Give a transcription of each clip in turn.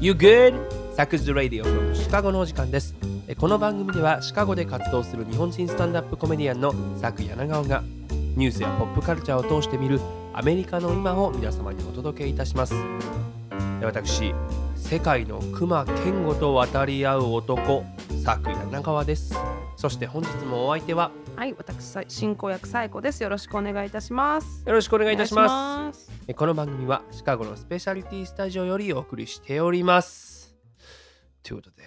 You good? サクズ・ラディオ from シカゴのお時間です。えこの番組ではシカゴで活動する日本人スタンダップコメディアンのサク柳川がニュースやポップカルチャーを通して見るアメリカの今を皆様にお届けいたします。私、世界の熊健吾と渡り合う男、サク柳川です。そして本日もお相手ははい、私さ進行役サイコです。よろしくお願いいたします。よろしくお願いいたします。この番組はシカゴのスペシャリティスタジオよりお送りしております。ということで、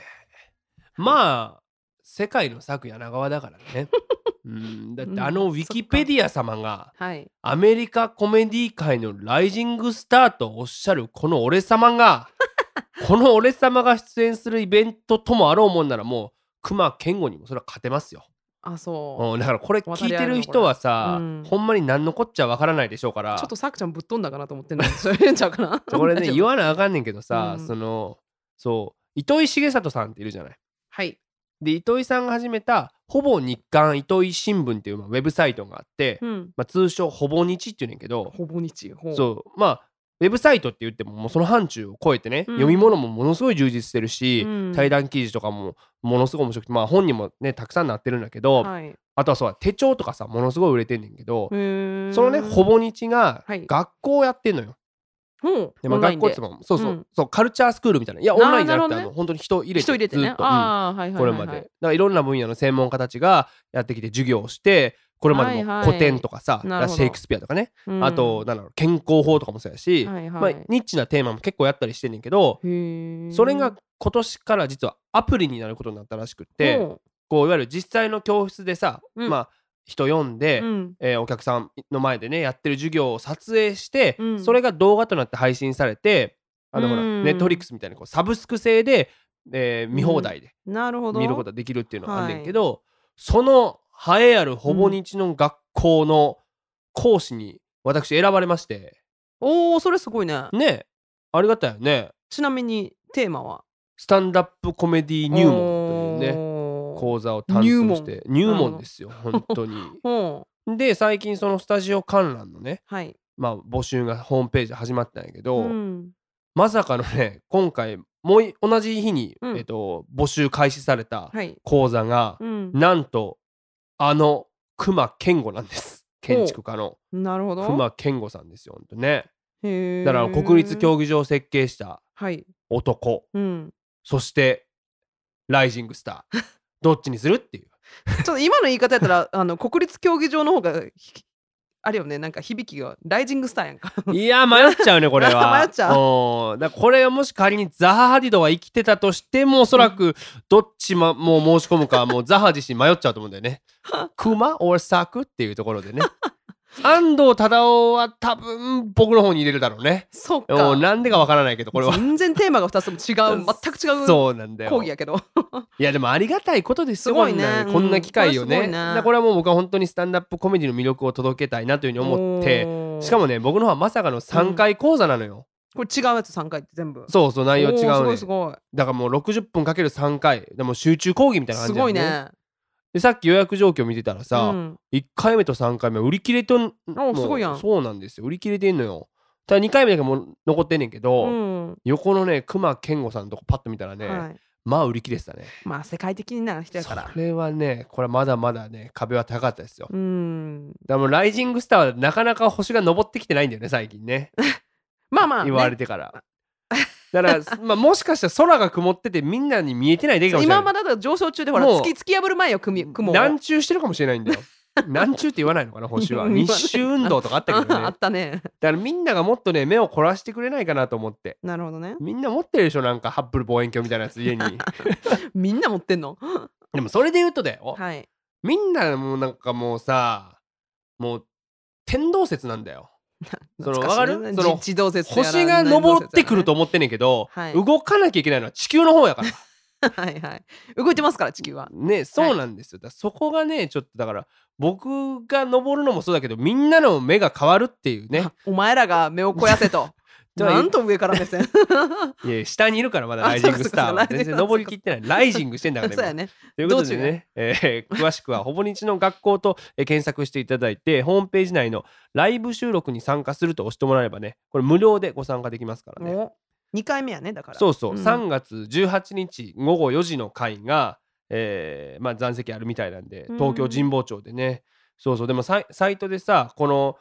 まあ、世界の作柳川だからね。うん、だってあのうんウィキペディア様がはい。アメリカコメディ界のライジングスターとおっしゃるこの俺様が この俺様が出演するイベントともあろうもんならもう熊健吾にもそれは勝てますよ。あ、そう。うん、だからこれ聞いてる人はさ、うんほんまに何のこっちゃわからないでしょうからちょっとさくちゃんぶっ飛んだかなと思ってんのに、それんちゃうかな。これね言わなあかんねんけどさ、うんそのそう糸井重里さんっているじゃない？はい。で糸井さんが始めたほぼ日刊糸井新聞っていうまあウェブサイトがあって、うん。まあ、通称ほぼ日っていうねんけどほぼ日。そうまあウェブサイトって言ってももうその範疇を超えてね、うん読み物もものすごい充実してるし、うん対談記事とかもものすごい面白くてまあ本にもねたくさんなってるんだけど、はい。あとはそう手帳とかさものすごい売れてんねんけど、そのねほ。ぼ日がはい学校やってんのよ。でまあ、学校ってもそうそう、うん。そうカルチャースクールみたいな。いやオンラインじゃなくてあね。の本当に人入れて人入れてね。ずっ。と。うん。ああ、はいはいはいはい。これまで。だからいろんな分野の専門家たちがやってきて授業をしてこれまではいはい。も古典とかさ、なるほど。シェイクスピアとかね、うん。あと、なんだろう健康法とかもそうやし、はいはい。まあ、ニッチなテーマも結構やったりしてんねんけど、それが今年から実はアプリになることになったらしくって、ほこういわゆる実際の教室でさ、うん。まあ人読んで、ううん。えーお客さんの前でねやってる授業を撮影して、うん。それが動画となって配信されてあのほらうん。ネットフリックスみたいなこうサブスク制で、えー見放題でなるほど。見ることができるっていうのがあんねんけど、その栄えあるほぼ日の学校の講師に私選ばれまして、おお、それすごいね。ねありがたいよね。ちなみにテーマは？スタンダップコメディ入門というね。ね講座を担当して入門ですよ本当に。で最近そのスタジオ観覧のねはい。まあ、募集がホームページで始まったんやけど、うんまさかのね今回もうい同じ日に、うんえっと募集開始されたはい。講座が、うん。なんとあの熊健吾なんです建築家のなるほど。熊健吾さんですよほんとねだから国立競技場を設計したはい。男うん。そしてライジングスター どっちにするっていう。ちょっと今の言い方やったら、あの国立競技場の方が。ひあれよね、なんか響きがライジングスターやんか。いや迷っちゃうねこれは。迷っちゃう。だからこれがもし仮にザハ・ハディドが生きてたとしてもおそらくどっちももう申し込むかもうザハ自身迷っちゃうと思うんだよね。クマ or サク？っていうところでね安藤忠雄は多分僕の方に入れるだろうね。そうか。なんでかわからないけどこれは。全然テーマが2つとも違う、全く違うそうなんだよ。講義やけど。いやでもありがたいことですよすごいね。こんな機会をね,、これはもう僕は本当にスタンダップコメディの魅力を届けたいなというふうに思って。しかもね僕の方はまさかの3回講座なのよ、これ違うやつ3回って全部。そうそう内容違うね。いすごい。だからもう60分かける3回。でも集中講義みたいな感すじだよごいね。でさっき予約状況見てたらさ、うん。1回目と3回目売り切れとんすごいやん。そうなんですよ。売り切れてんのよ。ただ2回目だけもう残ってんねんけど、うん。横のね熊健吾さんのとこパッと見たらね、はい。まあ売り切れてたね。まあ世界的な人やから。そ。れはねこれまだまだね壁は高かったですよ、うん。だからもうライジングスターはなかなか星が昇ってきてないんだよね最近ね。まあまあ、ね、言われてから、だから、まあ、もしかしたら空が曇っててみんなに見えてないだけかもしれない。今まだだ上昇中でほら月突き破る前よ雲南中してるかもしれないんだよ。南中って言わないのかな星は。日周運動とかあったけど あねったね。だからみんながもっとね目を凝らしてくれないかなと思って。なるほどね。みんな持ってるでしょなんかハッブル望遠鏡みたいなやつ家に。みんな持ってんの？でもそれで言うとだよ、はい。みんなもうなんかもうさもう天動説なんだよ その懐かる？その星が昇ってくると思ってんねんけど、はい。動かなきゃいけないのは地球の方やから。はいはい。動いてますから地球は。ねそうなんですよ、だからそこがねちょっとだから僕が登るのもそうだけどみんなの目が変わるっていうね。お前らが目を肥やせとなんと上から目線。いや下にいるからまだあライジングスター。は全然登りきってない。ライジングしてんだからね。ということでね、えー詳しくはほぼ日の学校と、えー検索していただいてホームページ内のライブ収録に参加すると押してもらえればねこれ無料でご参加できますからね。お2回目やねだから。そうそう、ん。3月18日午後4時の回が、えーまあ、残席あるみたいなんでうん。東京神保町でね、そうそう。でもサイサイトでさこの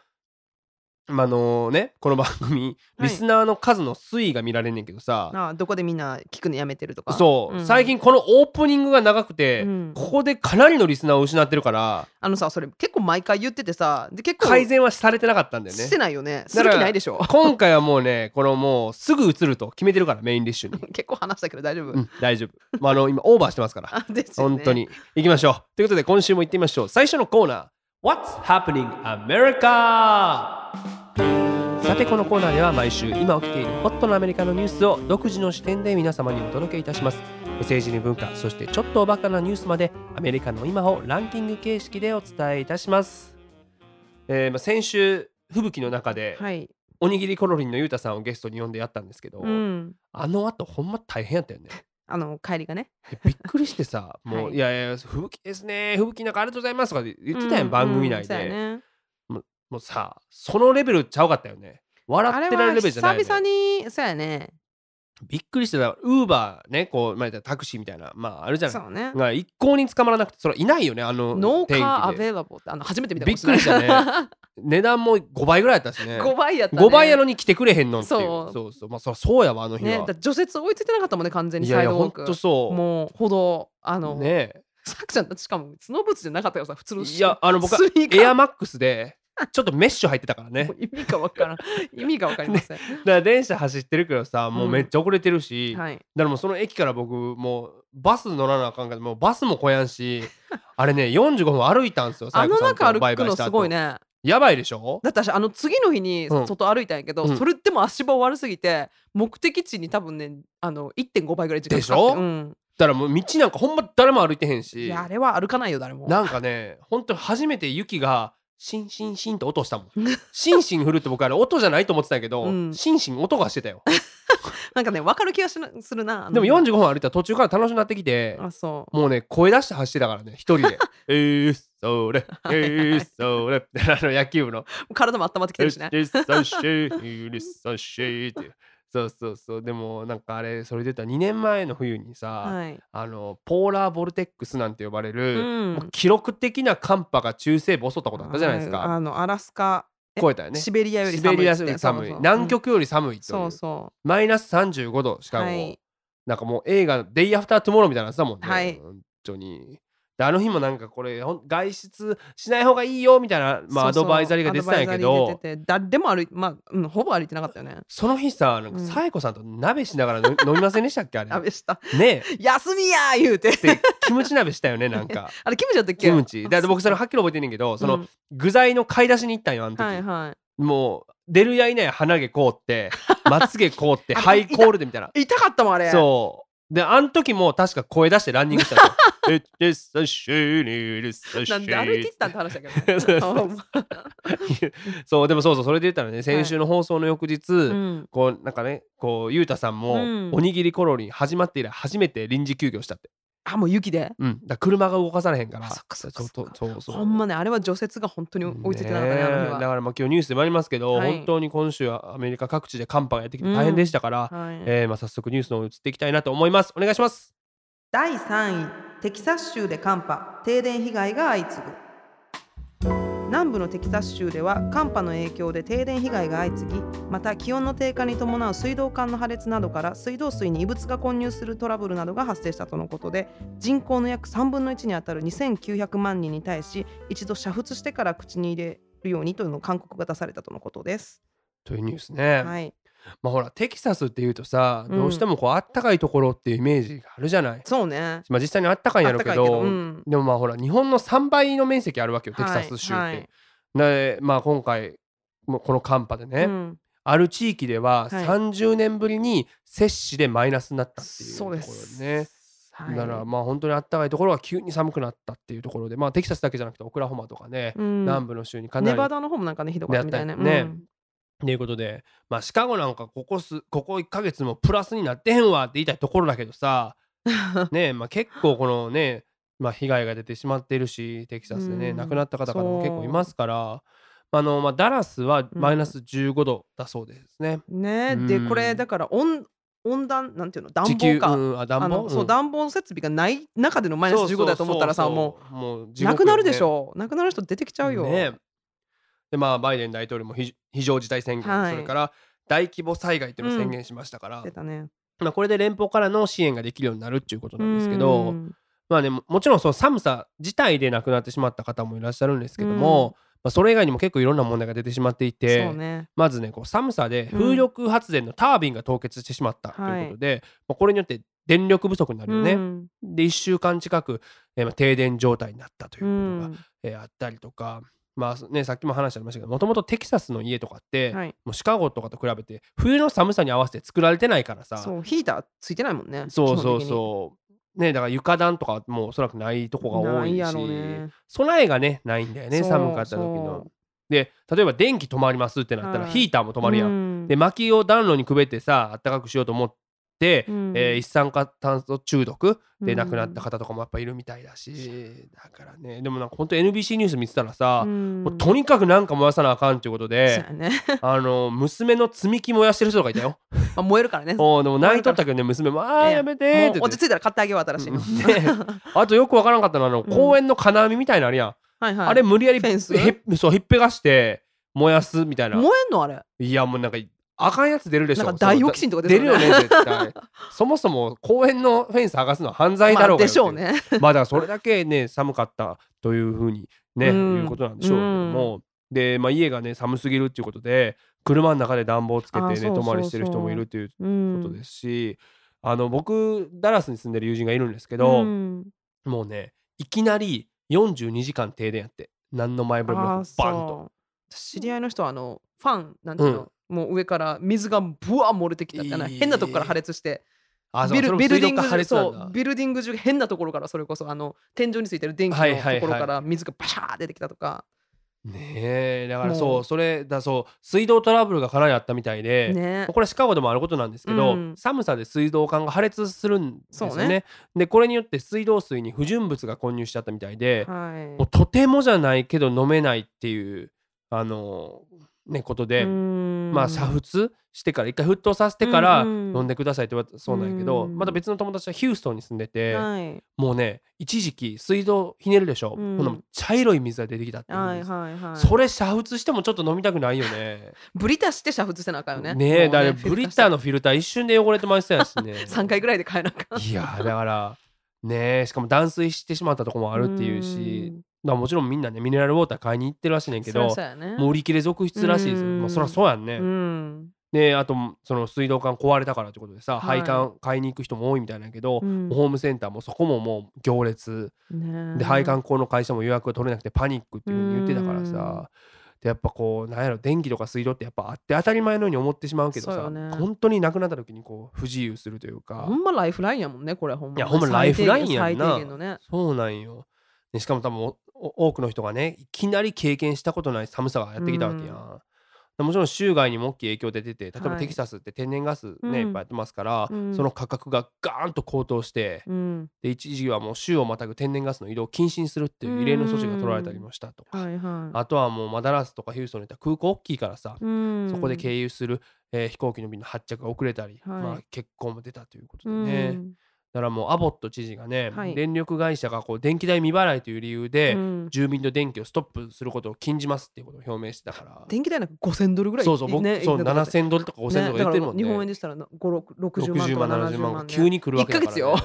まああのねこの番組、はい。リスナーの数の推移が見られんねんけどさ、あどこでみんな聞くのやめてるとか？そう、ん。最近このオープニングが長くて、うん。ここでかなりのリスナーを失ってるからあのさそれ結構毎回言っててさで結構改善はされてなかったんだよね。してないよね。すだからる気ないでしょ？今回はもうねこのもうすぐ映ると決めてるからメインディッシュに、結構話したけど大丈夫、うん、大丈夫、まあ、あの今オーバーしてますから。あですよね。本当に。行きましょう。ということで今週も行ってみましょう。最初のコーナー What's Happening America? さてこのコーナーでは毎週今起きているホットなアメリカのニュースを独自の視点で皆様にお届けいたします。政治に文化そしてちょっとおバカなニュースまでアメリカの今をランキング形式でお伝えいたします、えーまあ、先週吹雪の中ではい。おにぎりコロリンのゆうたさんをゲストに呼んでやったんですけど、うん。あの後ほんま大変やったよねあの帰りがね。でびっくりしてさ もう、はい。い、やいや吹雪ですね吹雪なんかありがとうございますとか言ってたやん、うん番組内うんそうやで、ね。もうさそのレベルちゃうかったよね。笑ってられるレベルじゃないよは久ね々にそうやね。びっくりしてたウーバーねこう、まあ、タクシーみたいなまああるじゃない。そうね。が一向に捕まらなくてそれはいないよねあのノー天カーアベイラボってあの初めて見たびっくりしたね 値段も5倍ぐらいやったしね。5倍やったね。5倍やのに来てくれへんのっていう。そう。そうそう。まあそそうやわあの日は、ねだ除雪追いついてなかったもんね完全にいやいやほんサイドウォーク。とそう。もう歩道あの、ね。さくちゃんしかもスノーブーツじゃなかったよさ普通のいやあの僕はエアマックスでちょっとメッシュ入ってたからね。意味がわからん。意味がわかりません、だから電車走ってるけどさもうめっちゃ遅れてるし、だかはいらもうその駅から僕もうバス乗らなあかんからもうバスも来やんしあれね45分歩いたんですよあの中歩くのすごいねやばいでしょ？だって私あの次の日にうん。外歩いたんやけど、うん。それでも足場悪すぎて目的地に多分ねあの1.5倍ぐらい時間かかってでしょ？うん、だからもう道なんかほんま誰も歩いてへんいしやあれは歩かないよ誰も。なんかね本当に初めて雪がシンシンシンと音したもん。シンシン降るって僕あれ音じゃないと思ってたんやけど、うん。シンシン音がしてたよ。なんかね分かる気がしなするなあのでも45分歩いたら途中から楽しくなってきてあそもうね声出して走ってたからね一人で「えー、それえー、それ」あの野球部の。う体も温まってきてるしね「えー、そし えー、そしえ」っていう。そうそうそう。でもなんかあれそれでたら2年前の冬にさ、はい。あのポーラーボルテックスなんて呼ばれる、うん。記録的な寒波が中西部襲ったことあったじゃないですか、はいあのアラスカえ超えたよね。シベリアより寒いより寒い。そうそう。南極より寒いという。そうそマイナス35度しかも、はい。なんかもう映画「デイ・アフター・トゥモロー」みたいなやつだもんね、はい。本当に。であの日もなんかこれ外出しない方がいいよみたいな、まあ、 advisory が出てたんやけど。ー出てて誰も歩いまあ、うん、ほぼ歩いてなかったよね。その日さなんかうん。サエコさんと鍋しながら飲飲みませんでしたっけ？あれ。あべした。ね。え休みやー言うて。でキムチ鍋したよねなんか。あれキムチだったっけ？キムチ。で僕それはっきり覚えてんねんけどその、うん具材の買い出しに行ったんよあの時、はいはい。もう出るやいない鼻毛凍ってまつげ凍って あハイコールでみたいな。痛かったもんあれ。そうであん時も確か声出してランニングしたんですよ It's a shiny, it's a なんで歩いてたんって話だけど そうね そう。でもそうそうそれで言ったらね先週の放送の翌日、うんこうなんかねこうゆうたさんも、うん。おにぎりコロリン始まって以来初めて臨時休業したってあもう雪で？うん。だ車が動かされへんから。あそっかそっかそうそうそうほんまねあれは除雪が本当に追いついてなかったねだからまあ今日ニュースでもありますけど、はい。本当に今週はアメリカ各地で寒波がやってきて大変でしたから、はい。えーまあ、早速ニュースの移っていきたいなと思います。お願いします。第3位テキサス州で寒波停電被害が相次ぐ南部のテキサス州では寒波の影響で停電被害が相次ぎまた気温の低下に伴う水道管の破裂などから水道水に異物が混入するトラブルなどが発生したとのことで人口の約3分の1にあたる2900万人に対し一度煮沸してから口に入れるようにというの勧告が出されたとのことです。というニュースね、はい、まあほらテキサスっていうとさ、うん。どうしてもこうあったかいところっていうイメージがあるじゃない、そうね。まあ、実際にあったかいんやろうけどあったかいけどうん。でもまあほら日本の3倍の面積あるわけよテキサス州って、はいはい。でまあ今回もうこの寒波でね、うん。ある地域でははい。30年ぶりに摂氏でマイナスになったっていうところそうで。です。ね。はい。だからまあ本当にあったかいところは急に寒くなったっていうところでまあテキサスだけじゃなくてオクラホマとかね、うん。南部の州にかなりネバダの方もなんかねひどかったみたいね。ねということでまあシカゴなんかここすここ1ヶ月もプラスになってへんわって言いたいところだけどさうんねまあ結構このねまあ被害が出てしまっているしテキサスでね、うん。亡くなった方々も結構いますからあの、まあ、ダラスはマイナス15度だそうですね。ねでうん。これだから温温暖なんていうの？暖房か、うんあ暖あの房そう暖房設備がない中でのマイナス15度だと思ったらさもうもううなくなるでしょょなくなる人出てきちゃうよ、ねでまあバイデン大統領も非非常事態宣言、はい。それから大規模災害っていうのを宣言しましたから、出たね。まあ、これで連邦からの支援ができるようになるっていうことなんですけど、うん。まあねももちろんその寒さ自体で亡くなってしまった方もいらっしゃるんですけども、まあ、それ以外にも結構いろんな問題が出てしまっていて、ね。まずねこう寒さでうん。風力発電のタービンが凍結してしまったということで、まあ、これによって電力不足になるよね。うん。で1週間近く、えーまあ、停電状態になったといううことが、ん。えーあったりとか。まあね、さっきも話ありましたけどもともとテキサスの家とかって、はい。もうシカゴとかと比べて冬の寒さに合わせて作られてないからさ。そうヒーターついてないもんねそうそうそう。ねだから床暖とかもおそらくないとこが多いし。ね。備えがねないんだよね寒かった時の。そ。で例えば電気止まりますってなったらはい。ヒーターも止まるやん。うん。で薪を暖炉にくべってさあったかくしようと思って、うん。えー一酸化炭素中毒でうん。亡くなった方とかもやっぱいるみたいだし、だからね。でもなんか本当 NBC ニュース見てたらさ、うん。もうとにかくなんか燃やさなあかんっていうことでやね。あの娘の積み木燃やしてる人とかいたよ。ま あ燃えるからね。おーでも泣いとったけどね娘も「あーええ。やめて」って言って。落ち着いたら買ってあげよう新しいの。ね。あとよくわからんかったのはあの、ん。公園の金網みたいなのあるやん、はいはい。あれ無理やりフェンス？へそうひっぺがして燃やすみたいな。燃えんのあれ？いやもうなんかあかんやつ出るでしょ。なんかダイオキシンとか出出るよねね絶対。そもそも公園のフェンス剥がすのは犯罪だろうがよまあでしょうね。まあだからそれだけね寒かったというふうにね、うん。いうことなんでしょうけども、で、まあ、家がね寒すぎるっていうことで車の中で暖房つけて寝あそうそうそう泊まりしてる人もいるっていううんことですし、あの僕ダラスに住んでる友人がいるんですけど、うん。もうねいきなり42時間停電やって。何の前触れもなくバンと。知り合いの人はあのファンなんていうの、もう上から水がブワー漏れてきたってない？い変なとこから破裂して。ビルビルディングそうビルディング中変なところからそれこそあの天井についてる電気はいはいはいのところから水がバシャー出てきたとか、ねえだからそうそれだそう水道トラブルがかなりあったみたいで、ね。これシカゴでもあることなんですけど、うん。寒さで水道管が破裂するんですよね。ね。でこれによって水道水に不純物が混入しちゃったみたいで、はい。もうとてもじゃないけど飲めないっていうあのねことで、まあ煮沸してから一回沸騰させてから飲んでくださいって言われたそうなんやけど、うん。また別の友達はヒューストンに住んでて、はい。もうね一時期水道ひねるでしょ、うん。茶色い水が出てきたっていうんはいですはい。はいそれ煮沸してもちょっと飲みたくないよね。ブリタして煮沸せなあかんよね。ねえだからブリッターのフィルター一瞬で汚れてましたやしね。3回ぐらいで変えなあかん。いやーだからねえしかも断水してしまったとこもあるっていうしだもちろんみんなねミネラルウォーター買いに行ってるらしいねんけどね。もう売り切れ続出らしいですよ。うん。まあそりゃそうやんね。うん。であとその水道管壊れたからってことでさ、はい。配管買いに行く人も多いみたいなんやけど、うん。ホームセンターもそこももう行列。ねえ。で配管工の会社も予約が取れなくてパニックっていうふうに言ってたからさでやっぱこうなんやろ電気とか水道ってやっぱあって当たり前のように思ってしまうけどさ、ね。本当になくなった時にこう不自由するというかほんまライフラインやもんねこれほんま。いやほんまライフラインやんな。ね。そうなんよ。でしかも多分多くの人がねいきなり経験したことない寒さがやってきたわけやん。でもちろん州外にも大きい影響で出て例えばはい。テキサスって天然ガスね、うん。いっぱいやってますから、うん。その価格がガーンと高騰してうん。で一時はもう州をまたぐ天然ガスの移動を禁止にするっていう異例の措置が取られたりもしたとか、はいはい。あとはもうマダラスとかヒューストンにいったら空港大きいからさ、うん。そこで経由する、えー飛行機の便の発着が遅れたり、はい。まあ、欠航も出たということうでね。んだからもうアボット知事がね、はい。電力会社がこう電気代未払いという理由で、うん。住民の電気をストップすることを禁じますっていうことを表明してたから。電気代なんか5000ドルぐらいそうそう僕、ねそう言ってたから7000ドルとか5000ドルとか言ってるもんね。だから日本円でしたらな5 6 60万60とか万70 70万万が急に来るわけだか。ら、ね、1ヶ月よ。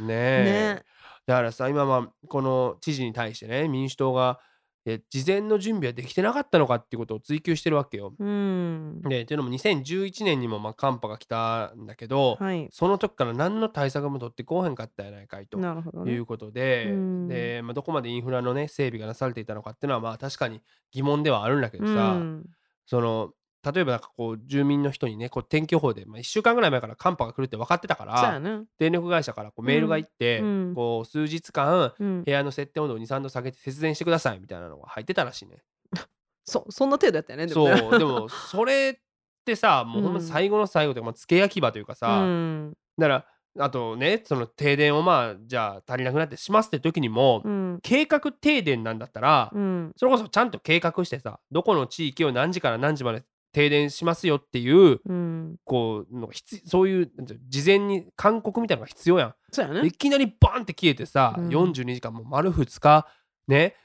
ねえ。ね。だからさ今まあこの知事に対してね民主党がえ事前の準備はできてなかったのかっていうことを追及してるわけよ。うんでというのも2011年にもまあ寒波が来たんだけど、はいその時から何の対策も取ってこうへんかったやないかいと。いうことで,、うんでまあ、どこまでインフラのね整備がなされていたのかっていうのはまあ確かに疑問ではあるんだけどさ、うんその例えばなんかこう住民の人にねこう天気予報で、まあ、1週間ぐらい前から寒波が来るって分かってたからね電力会社からこうメールが行って、うん。こう数日間うん。部屋の設定温度を23度下げて節電してくださいみたいなのが入ってたらしいね。そそんな程度やったよねでもそねうでもそれってさ もうほん最後の最後というか、まあ、付け焼き場というかさ、うん。だからあとねその停電をまあじゃあ足りなくなってしますって時にも、うん。計画停電なんだったら、うん。それこそちゃんと計画してさどこの地域を何時から何時まで停電しますよっていううん。こうのそういう事前に勧告みたいなのが必要やん。そうやね。いきなりバンって消えてさ、うん。42時間もう丸2日ね。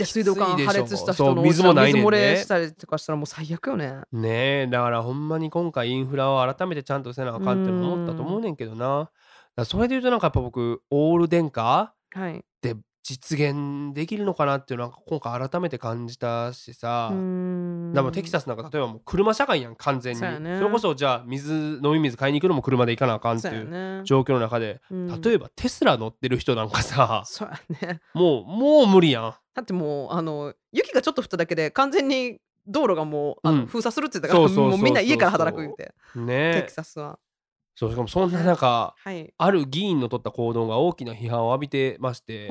で水道管破裂した人の水もないねんね水漏れしたりとかしたらもう最悪よね。ねえだからほんまに今回インフラを改めてちゃんとせなあかんって思ったと思うねんけどな。だからそれで言うとなんかやっぱ僕オール電化はい。で実現できるのかなっていうのは今回改めて感じたしさ、でもテキサスなんか例えばもう車社会やん完全に。そ,、れこそじゃあ水飲み水買いに行くのも車で行かなあかんっていうね。状況の中で、うん。例えばテスラ乗ってる人なんかさそうやね。もうもう無理やん。だってもうあの雪がちょっと降っただけで完全に道路がもうあの、うん。封鎖するって言ったからもうみんな家から働く言うてテね。テキサスは。そうしかもそんな中 はい。ある議員の取った行動が大きな批判を浴びてまして、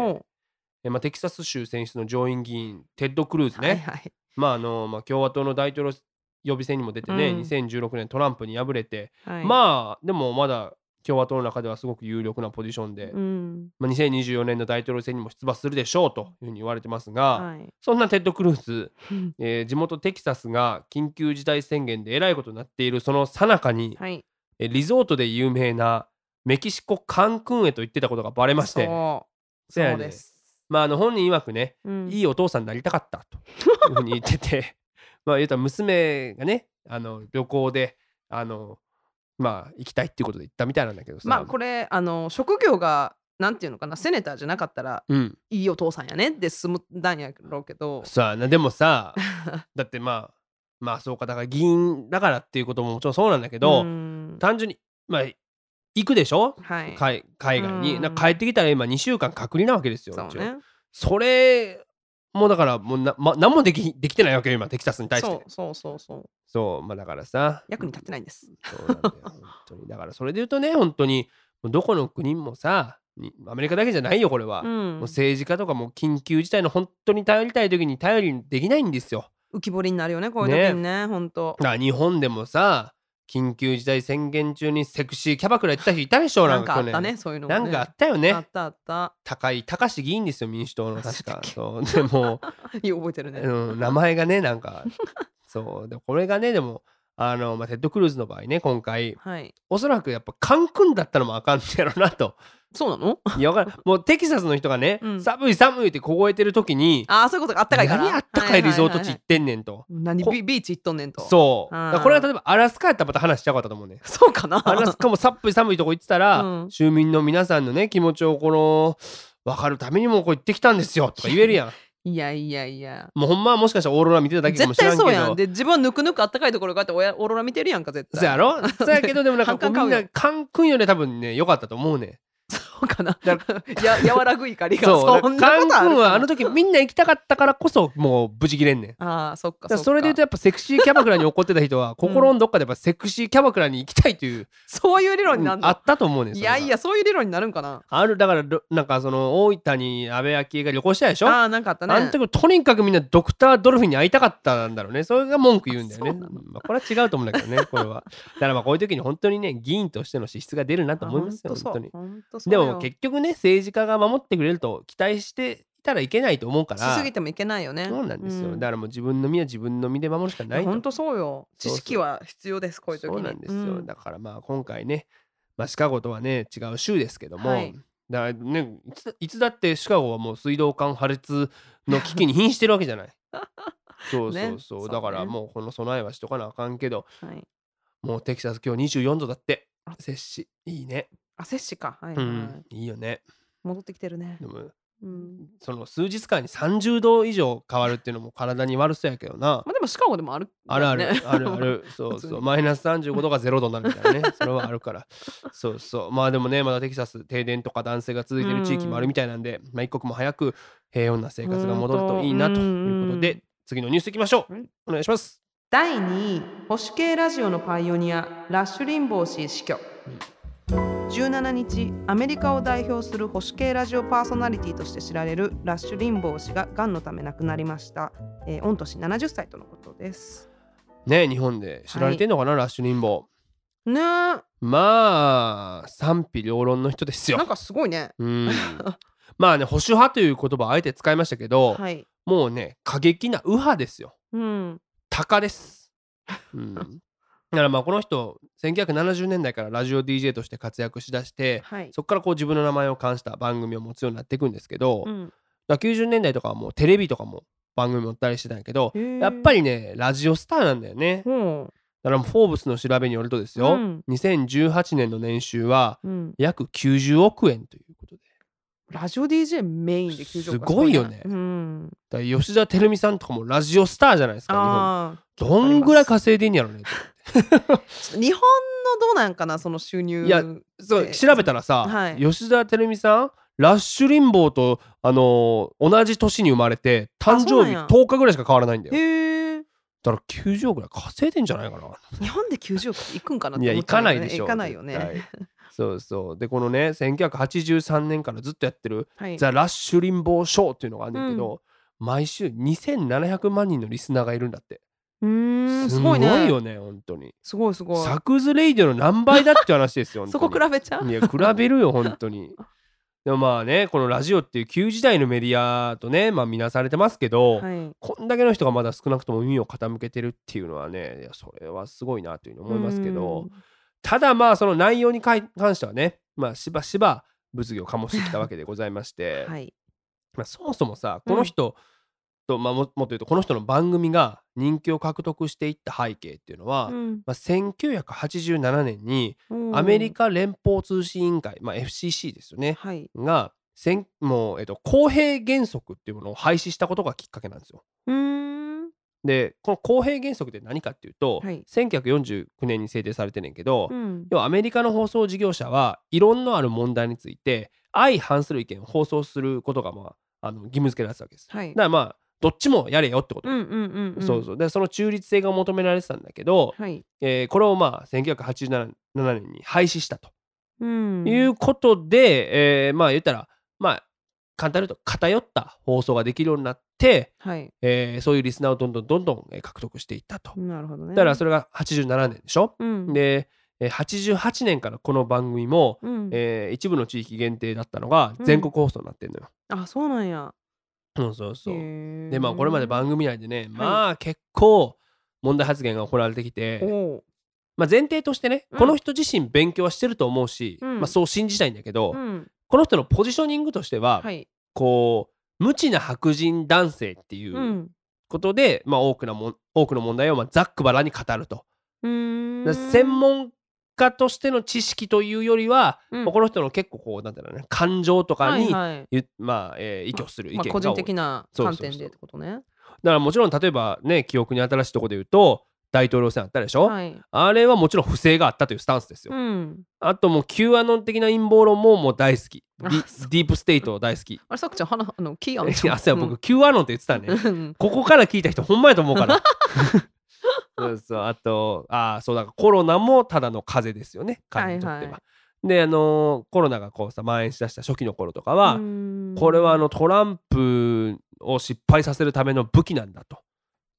まあ、テキサス州選出の上院議員テッド・クルーズうね、はいはい。まああのまあ、共和党の大統領予備選にも出てね、うん。2016年トランプに敗れて、はい。まあでもまだ共和党の中ではすごく有力なポジションで、うん。まあ、2024年の大統領選にも出馬するでしょうというふうに言われてますが、はい。そんなテッド・クルーズ、う んえー地元テキサスが緊急事態宣言でえらいことになっているその最中に、はい。えーリゾートで有名なメキシコ・カンクンへと言ってたことがバレまして。そうですまああの本人曰くね、うん。いいお父さんになりたかったというふうに言ってて まあ言うたら娘がねあの旅行であのまあ行きたいっていうことで行ったみたいなんだけどさ。まあこれあの職業がなんていうのかなセネターじゃなかったらうん。いいお父さんやねって済むだんやろうけど。さあなでもさ だってまあまあそうかだから議員だからっていうことももちろんそうなんだけど、うん。単純にまあ行くでしょ、はい。海海外に、うん。な帰ってきたら今2週間隔離なわけですよそうね。それもうだからもうな、ま、何もできできてないわけよ今テキサスに対して。そうそうそうそう。まあだからさ。役に立ってないんです。そうなんだよ本当に。だからそれで言うとね本当にどこの国もさにアメリカだけじゃないよこれは、うもうん政治家とかも緊急事態の本当に頼りたい時に頼りできないんですよ。浮き彫りになるよねこういう時にねほんとだ日本でもさ緊急事態宣言中にセクシーキャバクラ行ってた人いたでしょなんかあったねそういうのもね。なんかあったよね。あったあった。高井崇志議員ですよ民主党の確か。そうでも、いい覚えてるね。うん、名前がねなんか。そう。でこれがねでもあの、まあ、テッド・クルーズの場合ね今回。はい。おそらくやっぱカンクンだったのもあかんねやろなとそうなの？いやわかる。もうテキサスの人がね、うん。寒い寒いって凍えてる時にああそういうことか。あったかいから。何あったかいリゾート地行ってんねんと、こ何ビビーチ行っとんねんと。そう。あー。だからこれは例えばアラスカやったらまた話しちゃうかったと思うねそうかな？アラスカも寒い寒いとこ行ってたら、うん。州民の皆さんのね気持ちをこの分かるためにもこう行ってきたんですよとか言えるやん。いやいやいや。もうほんまはもしかしたらオーロラ見てただけかも絶しれんけど。対そうやん。で自分はぬくぬくあったかいところがあっておやオーロラ見てるやんか絶対。そうやろ？そうやけどでもなんかこうみんなカンクンより多分ね良かったと思うねそうかな。だ や和らぐ怒りが。そう。そんなことあるはあの時みんな行きたかったからこそもう無事切れんねん。ああそっかそれで言うとやっぱセクシーキャバクラに怒ってた人は 心のどっかでやっぱセクシーキャバクラに行きたいという、そういう理論になるの？あったと思うねんいやいやそういう理論になるんかな。あるだからろなんかその大分に安倍昭恵が旅行したでしょ？ああなんかあったね。あの時とにかくみんなドクター・ドルフィンに会いたかったんだろうね。それが文句言うんだよね。まあ、これは違うと思うんだけどね、これは。だからまあこういう時に本当にね、議員としての資質が出るなと思いますよ、あ本当に。でほんとそうよも結局ね、政治家が守ってくれると期待していたらいけないと思うから。しすぎてもいけないよね。そうなんですよ。うん。だからもう自分の身は自分の身で守るしかないと。本当そうよ。知識は必要ですこういう時に。そうなんですよ。うん。だからまあ今回ね、まあ、シカゴとはね、違う州ですけども、はい。だねいつ、いつだってシカゴはもう水道管破裂の危機に瀕してるわけじゃない。そうそうそう、ね。だからもうこの備えはしとかなあかんけど、はい。もうテキサス今日24度だって。あ、摂氏、いいね。あ摂氏か。はいはい。はいうん、いいよね。戻ってきてるね。でも、うん。その数日間に30度以上変わるっていうのも体に悪そうやけどな。まあでもシカゴでもあるあるある、ねあるある。そうそう。マイナス35度が0度になるみたいなね。それはあるから。そうそう。まあでもねまだテキサス停電とか断水が続いてる地域もあるみたいなんで、まあ一刻も早く平穏な生活が戻るといいなということでうん次のニュースいきましょう、はい。お願いします。第2位保守系ラジオのパイオニアラッシュリンボー氏死去17日アメリカを代表する保守系ラジオパーソナリティとして知られるラッシュリンボー氏ががんのため亡くなりました、えー、御年70歳とのことです。ね日本で知られてんのかな、ラッシュリンボーまあ賛否両論の人ですよ。なんかすごいね。うん。まあね保守派という言葉をあえて使いましたけど、はい。もうね過激な右派ですよ。うん。鷹です。うん、だからまあこの人1970年代からラジオ DJ として活躍しだしてはい。そこからこう自分の名前を冠した番組を持つようになっていくんですけど、うん。ら90年代とかはもうテレビとかも番組持ったりしてたんやけどやっぱりねラジオスターなんだよね。ほだからフォーブスの調べによるとですよ、うん。2018年の年収はう、うん、約90億円ということで。ラジオ DJ メインで90すごいよね。うん、だから吉田照美さんとかもラジオスターじゃないですか日本。どんぐらい稼いでんやろね日本のどうなんかなその収入いやそうえ調べたらさ、はい。吉田照美さんラッシュリンボーと、あのー同じ年に生まれて誕生日そうなんや。10日ぐらいしか変わらないんだよ。だから90億ぐらい稼いでんじゃないかな。日本で90億いくんかなって いや行かないでしょ行かないよね。そうそう。でこのね1983年からずっとやってるはい。ザ・ラッシュリンボーショーっていうのがあるんだけど、毎週2700万人のリスナーがいるんだってうーんすすごいねよね本当に。すごいすごい。サクズレイディオの何倍だって話ですよ そこ比べちゃう？いや比べるよ本当に。でもまあねこのラジオっていう旧時代のメディアとねまあ見なされてますけど、はい。こんだけの人がまだ少なくとも耳を傾けてるっていうのはねいやそれはすごいなというふうに思いますけどただまあその内容に関してはねまあしばしば物議を醸してきたわけでございまして、はい。まあ、そもそもさこの人と、まあ、ももっと言うとこの人の番組が人気を獲得していった背景っていうのは、うん。まあ、1987年にうんアメリカ連邦通信委員会、まあ、FCC ですよねはい。がせんもう、えっと、公平原則っていうものを廃止したことがきっかけなんですよ。でこの公平原則って何かっていうと、はい。1949年に制定されてんねんけど、うん。要はアメリカの放送事業者は異論のある問題について相反する意見を放送することが、まあ、あの義務付けられてたわけです。はい。だからまあどっちもやれよってこと、うんうんうんうん。そうそう。でその中立性が求められてたんだけど、はい。えーこれをまあ1987年に廃止したと。うん。いうことで、えーまあ言ったらまあ簡単に言うと偏った放送ができるようになって、はい。えーそういうリスナーをどんどんどんどんえー獲得していったと。なるほどね。だからそれが87年でしょ、うん。で、えー88年からこの番組も、うん。えー一部の地域限定だったのがうん。全国放送になってんのよ。あそうなんやそうそうそう。でまあこれまで番組内でね、まあ結構問題発言が行われてきて、おまあ、前提としてね、うん。この人自身勉強はしてると思うし、うん。まあ、そう信じたいんだけど、ーうん。この人のポジショニングとしては、はい。こう無知な白人男性っていううん。ことで、まあ、多くのもん多くの問題をまあざっくばらんに語ると。専門家としての知識というよりは、うんまあこの人の結構こうなんていうのね感情とかに、はいはいゆまあえー依拠する意まあ、見が多い、個人的な観点でってことね。だからもちろん例えばね記憶に新しいところで言うと大統領選あったでしょ、はい。あれはもちろん不正があったというスタンスですよ。うん。あともう Q アノン的な陰謀論ももう大好き。ディープステイト大好き。あれ、さくちゃん、花、あの、キーアンいや、そうや僕 Q アノンって言ってたね。うんここから聞いた人ほんまやと思うから。そうそう。あとあーそうだからコロナもただの風邪ですよね。彼にとっては。はいはい。であのーコロナがこうさ蔓延しだした初期の頃とかは、うん。これはあのトランプを失敗させるための武器なんだと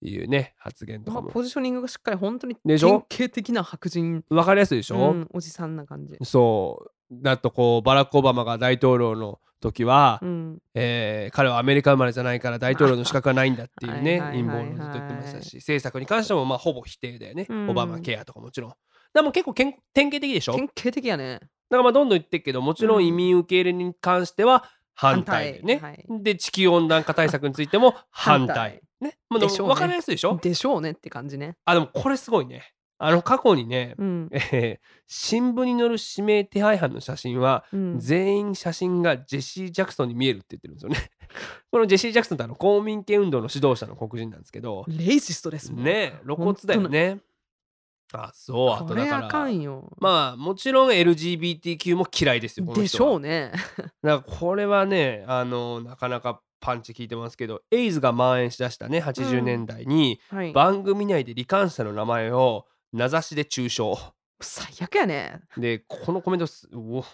いうね発言とまあ、かもポジショニングがしっかり本当に典型的な白人、分かりやすいでしょ、うん、おじさんな感じ。そう。だとこうバラック・オバマが大統領の時は、うん、えー彼はアメリカ生まれじゃないから大統領の資格はないんだっていうねはいはいはいはい。陰謀論をずっと言ってましたし政策に関してもまあほぼ否定だよね、うん。オバマケアとかもちろん。でも結構けん典型的でしょ？だか典型的やね。らまあどんどん言ってるけどもちろうん。ん移民受け入れに関しては反対でね、反対。で地球温暖化対策についても反対。ね。まあ、ね。分かりやすいでしょ？でしょうねって感じね。あでもこれすごいねあの過去にね、うん。えー新聞に載る指名手配犯の写真はうん、全員写真がジェシー・ジャクソンに見えるって言ってるんですよね。このジェシー・ジャクソンってあの公民権運動の指導者の黒人なんですけど、レイジストですもん。ね露骨だよね。あそうあことだからかんよ。まあもちろん LGBTQ も嫌いですよでしょうね。だからこれはねあのなかなかパンチ効いてますけどエイズが蔓延しだしたね80年代に、はい。番組内で罹患者の名前を名指しで中傷。最悪やね。でこのコメントお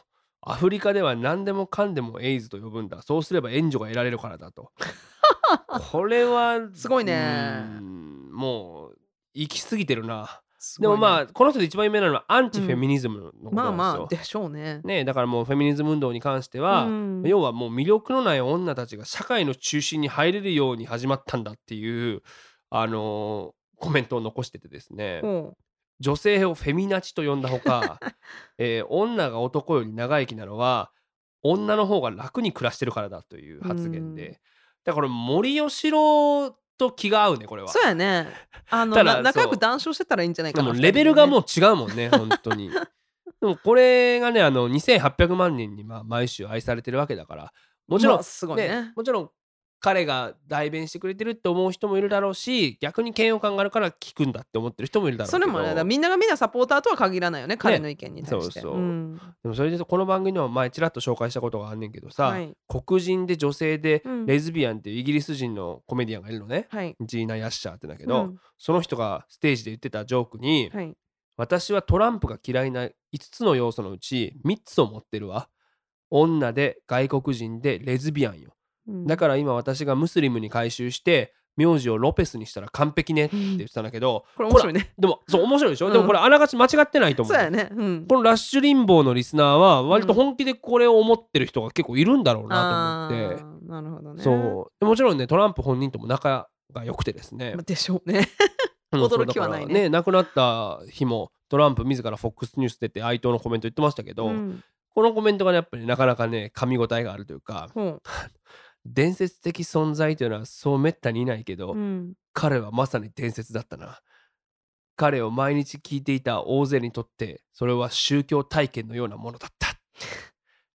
アフリカでは何でもかんでもエイズと呼ぶんだ。そうすれば援助が得られるからだと。これはすごいね。もう行き過ぎてるな。ね。でもまあこの人で一番有名なのはアンチフェミニズムのことまあなんですよ、まあ、でしょうね。ねだからもうフェミニズム運動に関しては、うん。要はもう魅力のない女たちが社会の中心に入れるように始まったんだっていうあのーコメントを残しててですね。ほ女性をフェミナチと呼んだほか、えー女が男より長生きなのは女の方が楽に暮らしてるからだという発言うん。でだから森喜朗と気が合うねこれは。うそうやね。あの仲良く談笑してたらいいんじゃないかなでもレベルがもうう違うもんね本当に。でもこれがねあの2800万人にまあ毎週愛されてるわけだからもちろん、すごいね。ねもちろん彼が代弁してくれてるって思う人もいるだろうし逆に嫌悪感があるから聞くんだって思ってる人もいるだろうけど。それもねだからみんながみんなサポーターとは限らないよね彼の意見に対して、そうそう。ん。でもそれでこの番組でも前ちらっと紹介したことがあんねんけどさ、はい。黒人で女性でうん。レズビアンっていうイギリス人のコメディアンがいるのね、はい。ジーナ・ヤッシャーってだけど、うん。その人がステージで言ってたジョークに、はい。私はトランプが嫌いな5つの要素のうち3つを持ってるわ。女で外国人でレズビアンようん。だから今私がムスリムに改宗して名字をロペスにしたら完璧ねって言ってたんだけど、これ面白いね。でもそう面白いでしょ、うん。でもこれあながち間違ってないと思う。そうやね。うん。このラッシュリンボーのリスナーは割と本気でこれを思ってる人が結構いるんだろうなと思って、あーなるほどね。そう。でもちろんねトランプ本人とも仲が良くてですね。まあでしょうね。うん驚きはないね。そうだから亡くなった日もトランプ自ら FOX ニュース出て哀悼のコメント言ってましたけど、うん。このコメントがねやっぱりなかなかね噛み応えがあるというか 伝説的存在というのはそうめったにいないけど、うん。彼はまさに伝説だったな。彼を毎日聞いていた大勢にとってそれは宗教体験のようなものだった。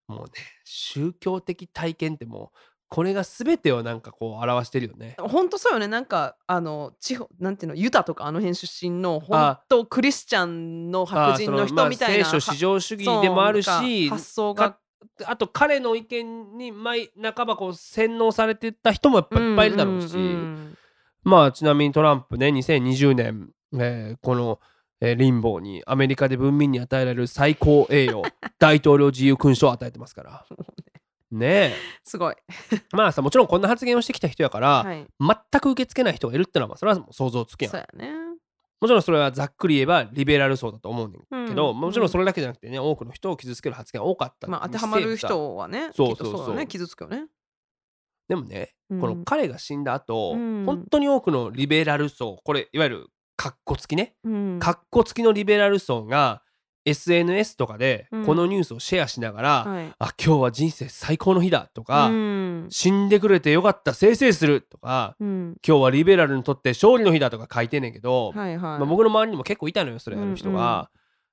もうね宗教的体験ってもうこれが全てをなんかこう表してるよね。本当そうよね。なんかあの地方なんていうのユタとかあの辺出身の本あ。当クリスチャンのあ白人の人みたいな聖書至上主義でもあるし発想がかあと彼の意見に毎半ばこう洗脳されてた人もやっぱいっぱいいるだろうし、んんまあちなみにトランプね2020年、えーこの、えーリンボーにアメリカで文民に与えられる最高栄誉 大統領自由勲章を与えてますから。ね。すごい、え まあさもちろんこんな発言をしてきた人やから、はい、全く受け付けない人がいるってのはまあそれはもう想像つくやん。そうやねもちろんそれはざっくり言えばリベラル層だと思うねんけど、うん。もちろんそれだけじゃなくてね多くの人を傷つける発言が多かった。まあ当てはまる人はねそうそうそう。ね。傷つくよね。でもね、うん。この彼が死んだ後、うん。本当に多くのリベラル層これいわゆるカッコつきね、うん。カッコつきのリベラル層が SNS とかでうん。このニュースをシェアしながら、はい。あ今日は人生最高の日だとか、うん。死んでくれてよかったせいせいするとかうん。今日はリベラルにとって勝利の日だとか書いてんねんけど、はいはい、まあ、僕の周りにも結構いたのよそれやる人が。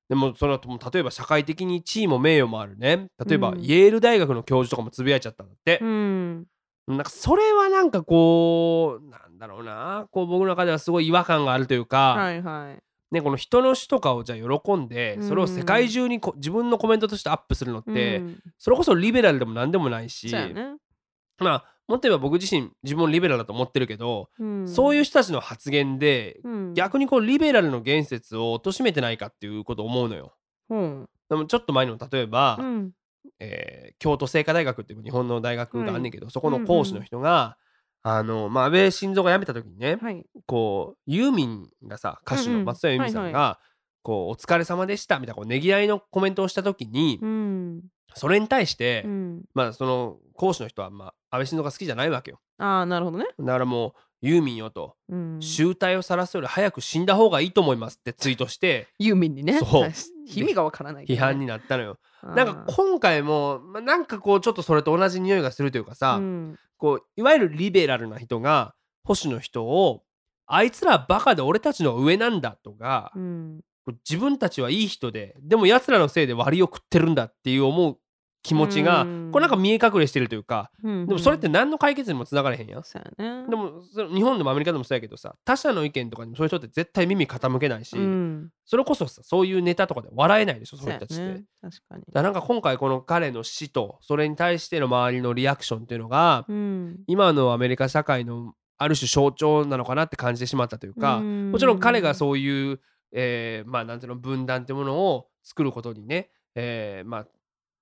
でもその後も例えば社会的に地位も名誉もあるね。例えばうん。イェール大学の教授とかもつぶやいちゃったんだって。う、ん。なんかそれはなんかこうなんだろうな。こう僕の中ではすごい違和感があるというか、はいはいね、この人の死とかをじゃあ喜んでうん。それを世界中にこ自分のコメントとしてアップするのって、うん。それこそリベラルでも何でもないし、まあもっと言えば僕自身自分をリベラルだと思ってるけど、うん。そういう人たちの発言でうん。逆にこうリベラルの言説を貶めてないかっていうことを思うのよ。う。んでもちょっと前にも例えば、うん。えー京都精華大学っていう日本の大学があんねんけど、そこの講師の人が、あのまあ、安倍晋三が辞めた時にね、はい。こうユーミンがさ歌手の松任谷由実さんが、はこうお疲れ様でしたみたいなこうねぎらいのコメントをした時に、うん。それに対して、うん。まあその講師の人は、まあ、安倍晋三が好きじゃないわけよ。ああなるほどね。だからもうユーミンよと、うん。集体を晒すより早く死んだ方がいいと思いますってツイートしてユーミンにね。そう。はい意味がわからないね。批判になったのよ。なんか今回も、まあ、なんかこうちょっとそれと同じ匂いがするというかさ、うん。こういわゆるリベラルな人が保守の人をあいつらバカで俺たちの上なんだとか、うん。自分たちはいい人ででも奴らのせいで割を食ってるんだっていう思う気持ちが、うん。これなんか見え隠れしてるというかうん。でもそれって何の解決にもつながれへんやん。でも日本でもアメリカでもそうやけどさ他者の意見とかにもそういう人って絶対耳傾けないし、うん。それこそさそういうネタとかで笑えないでしょそういう人たちって。確かに。だなんか今回この彼の死とそれに対しての周りのリアクションっていうのが、うん。今のアメリカ社会のある種象徴なのかなって感じてしまったというか、うん。もちろん彼がそういう、えーまあなんていうの分断っていうものを作ることにね、えーまあ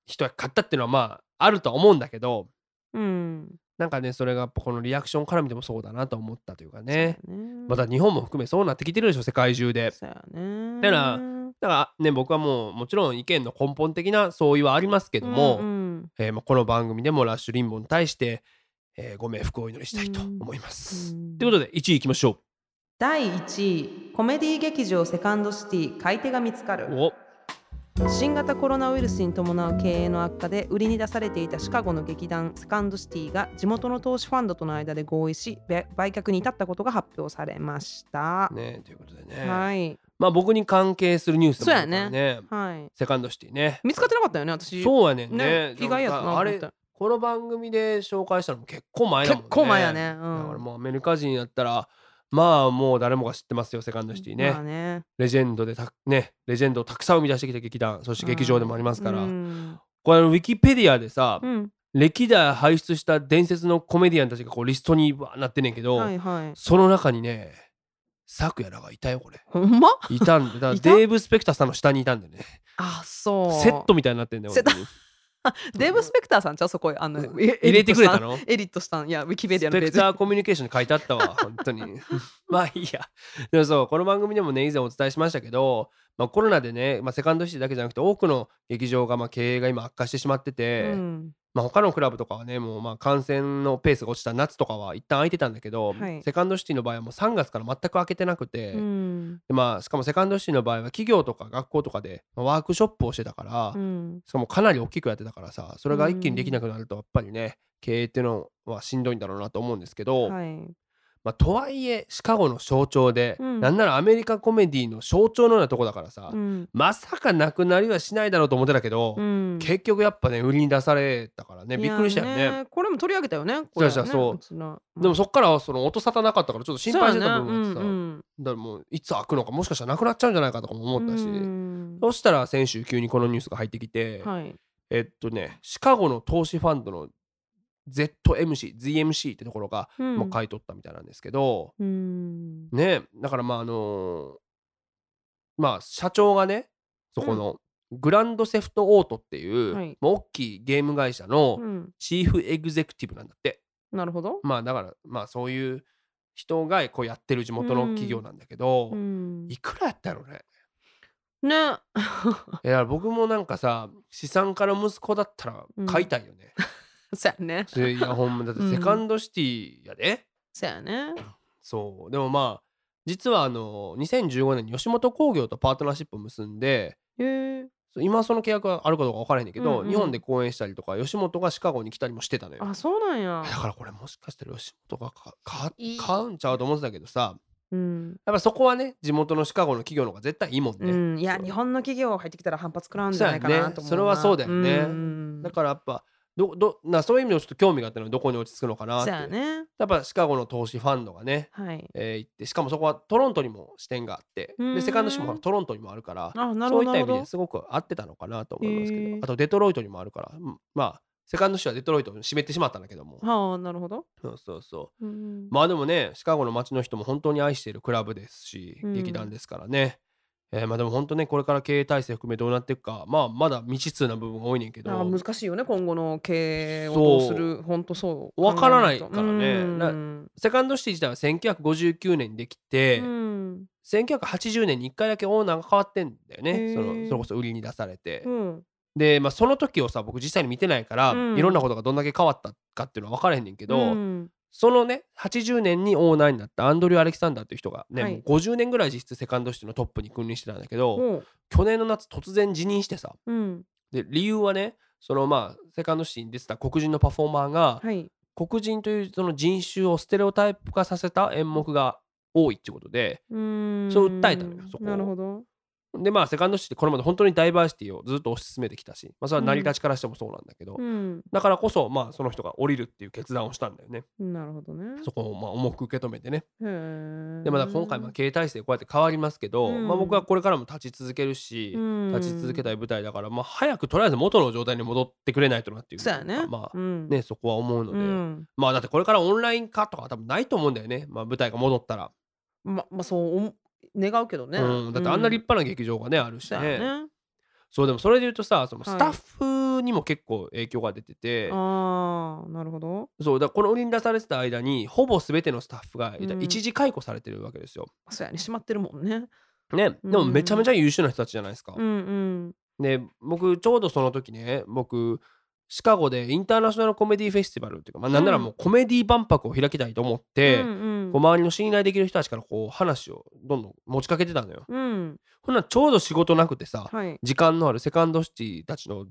人が勝ったっていうのはまああるとは思うんだけどうん。なんかねそれがやっぱこのリアクションから見てもそうだなと思ったというかね。ね。また日本も含めそうなってきてるでしょ世界中で。だからだからね僕はもうもちろん意見の根本的な相違はありますけども、うんうん。えーまあ、この番組でもラッシュリンボに対して、えーご冥福をお祈りしたいと思います。うん。ということで1位いきましょう。第1位コメディ劇場セカンドシティ買い手が見つかる。お新型コロナウイルスに伴う経営の悪化で売りに出されていたシカゴの劇団セカンドシティが地元の投資ファンドとの間で合意しべ売却に至ったことが発表されました。ねということでね、はい、まあ僕に関係するニュースでもあるからね。はい。セカンドシティね。見つかってなかったよね、私。そうやねんね。ね、意外やったなあれ。この番組で紹介したのも結構前だもんね。結構前やね。うん。だからもうアメリカ人やったらまあもう誰もが知ってますよセカンドシティね、まあね。レジェンドでたねレジェンドをたくさん生み出してきた劇団そして劇場でもありますから、うん。これウィキペディアでさ、うん。歴代輩出した伝説のコメディアンたちがこうリストになってんねんけど、はいはい。その中にね咲夜らがいたよこれ。ほんま？いたんでだからデーブ・スペクターさんの下にいたんでね。あ、そう。セットみたいになってんだよ デーブ・スペクターさんちゃう？そこあの入れてくれたの？エリットしたん。いやウィキペディアスペクのページ。ターコミュニケーションに書いてあったわ 本当に。まあいいや。でもそうこの番組でもね以前お伝えしましたけど、まあ、コロナでね、まあ、セカンドシティだけじゃなくて多くの劇場がまあ経営が今悪化してしまってて、うんまあ、他のクラブとかはねもうまあ感染のペースが落ちた夏とかは一旦空いてたんだけど、はい。セカンドシティの場合はもう3月から全く開けてなくて、うん。でまあ、しかもセカンドシティの場合は企業とか学校とかでまあワークショップをしてたから、うん。しかもかなり大きくやってたからさそれが一気にできなくなるとやっぱりね経営っていうのはしんどいんだろうなと思うんですけど、はいまあ、とはいえシカゴの象徴で、うん。なんならアメリカコメディの象徴のようなとこだからさ、うん。まさかなくなりはしないだろうと思ってたけど、うん。結局やっぱね売りに出されたからね。びっくりしたよね。これも取り上げたよねこれそうそう。そうでもそっからはその音沙汰なかったからちょっと心配してた部分があってさ、そうやねうん。だからもういつ開くのかもしかしたらなくなっちゃうんじゃないかとかも思ったし、うん。そしたら先週急にこのニュースが入ってきて、はい。えっとねシカゴの投資ファンドの ZMC、ZMC ってところがうん。もう買い取ったみたいなんですけど、うん。ねだからまああのーまあ社長がねそこのグランドセフトオートっていう、大きいゲーム会社のうん。チーフエグゼクティブなんだって、なるほど。まあだからまあそういう人がこうやってる地元の企業なんだけど、うん。いくらやったのね？ね。いや僕もなんかさ資産家の息子だったら買いたいよね、そうやね。でいやほんまだってうん。セカンドシティやで、そうやね。そう。でもまあ実はあの2015年に吉本興業とパートナーシップを結んでへ今その契約はあるかどうか分からへんねんけど、うんうん日本で公演したりとか吉本がシカゴに来たりもしてたのよ。あそうなんや。だからこれもしかしたら吉本がかかいい。買うんちゃうと思ってたけどさ。うん。やっぱそこはね地元のシカゴの企業の方が絶対いいもんね、うん。いやそう。日本の企業入ってきたら反発食らうんじゃないかなと思うな。それはそうだよね。うん。だからやっぱどどなそういう意味でもちょっと興味があったのはどこに落ち着くのかなってそうやね。やっぱシカゴの投資ファンドがね、はい。えー行ってしかもそこはトロントにも支店があってでセカンドシーもトロントにもあるからそういった意味ですごく合ってたのかなと思いますけどあとデトロイトにもあるから、うんまあセカンドシーはデトロイトに閉めてしまったんだけども。はあなるほど。そうそうそう。うんまあでもねシカゴの街の人も本当に愛しているクラブですし、うん。劇団ですからね、えーまあでも本当ねこれから経営体制含めどうなっていくかまあまだ未知数な部分が多いねんけど。あ難しいよね今後の経営をどうする。本当そうわからないからね。うん。セカンドシティ自体は1959年にできて、うん。1980年に1回だけオーナーが変わってんだよね。そのそれこそ売りに出されて、うん。で、まあ、その時をさ僕実際に見てないから、うん。いろんなことがどんだけ変わったかっていうのは分からへんねんけど、うんそのね80年にオーナーになったアンドリュー・アレキサンダーっていう人がね、はい。もう50年ぐらい実質セカンドシティのトップに君臨してたんだけど、去年の夏突然辞任してさうん。で理由はねそのまあセカンドシティに出てた黒人のパフォーマーが、はい。黒人というその人種をステレオタイプ化させた演目が多いっていうことでうん。そう訴えたのよそこを。なるほどでまあセカンドシティこれまで本当にダイバーシティをずっと推し進めてきたし、まあ、それは成り立ちからしてもそうなんだけど、うん。だからこそまあその人が降りるっていう決断をしたんだよね。なるほどね。そこをまあ重く受け止めてね。でまだ今回まあ経営体制こうやって変わりますけど、うん。まあ、僕はこれからも立ち続けるし、うん。立ち続けたい舞台だから、まあ、早くとりあえず元の状態に戻ってくれないとなっていうそうやね。まあうん。ねそこは思うので、うん。まあだってこれからオンライン化とかは多分ないと思うんだよね、まあ、舞台が戻ったら、ままあそう思願うけどね。うん、だってあんな立派な劇場がねあるしね。そうでもそれで言うとさそのはい。スタッフにも結構影響が出てて、ああなるほど。そうだこの売りに出されてた間にほぼ全てのスタッフがうん。一時解雇されてるわけですよ。そうやね。閉まってるもんね。ね、でもめちゃめちゃ優秀な人たちじゃないですか。うんうん。で僕ちょうどその時ね僕シカゴでインターナショナルコメディフェスティバルっていうか、まあ、なんならもうコメディ万博を開きたいと思って、うんうん。こう周りの信頼できる人たちからこう話をどんどん持ちかけてたのよ。うん。ほんならちょうど仕事なくてさ、はい。時間のあるセカンドシティたちの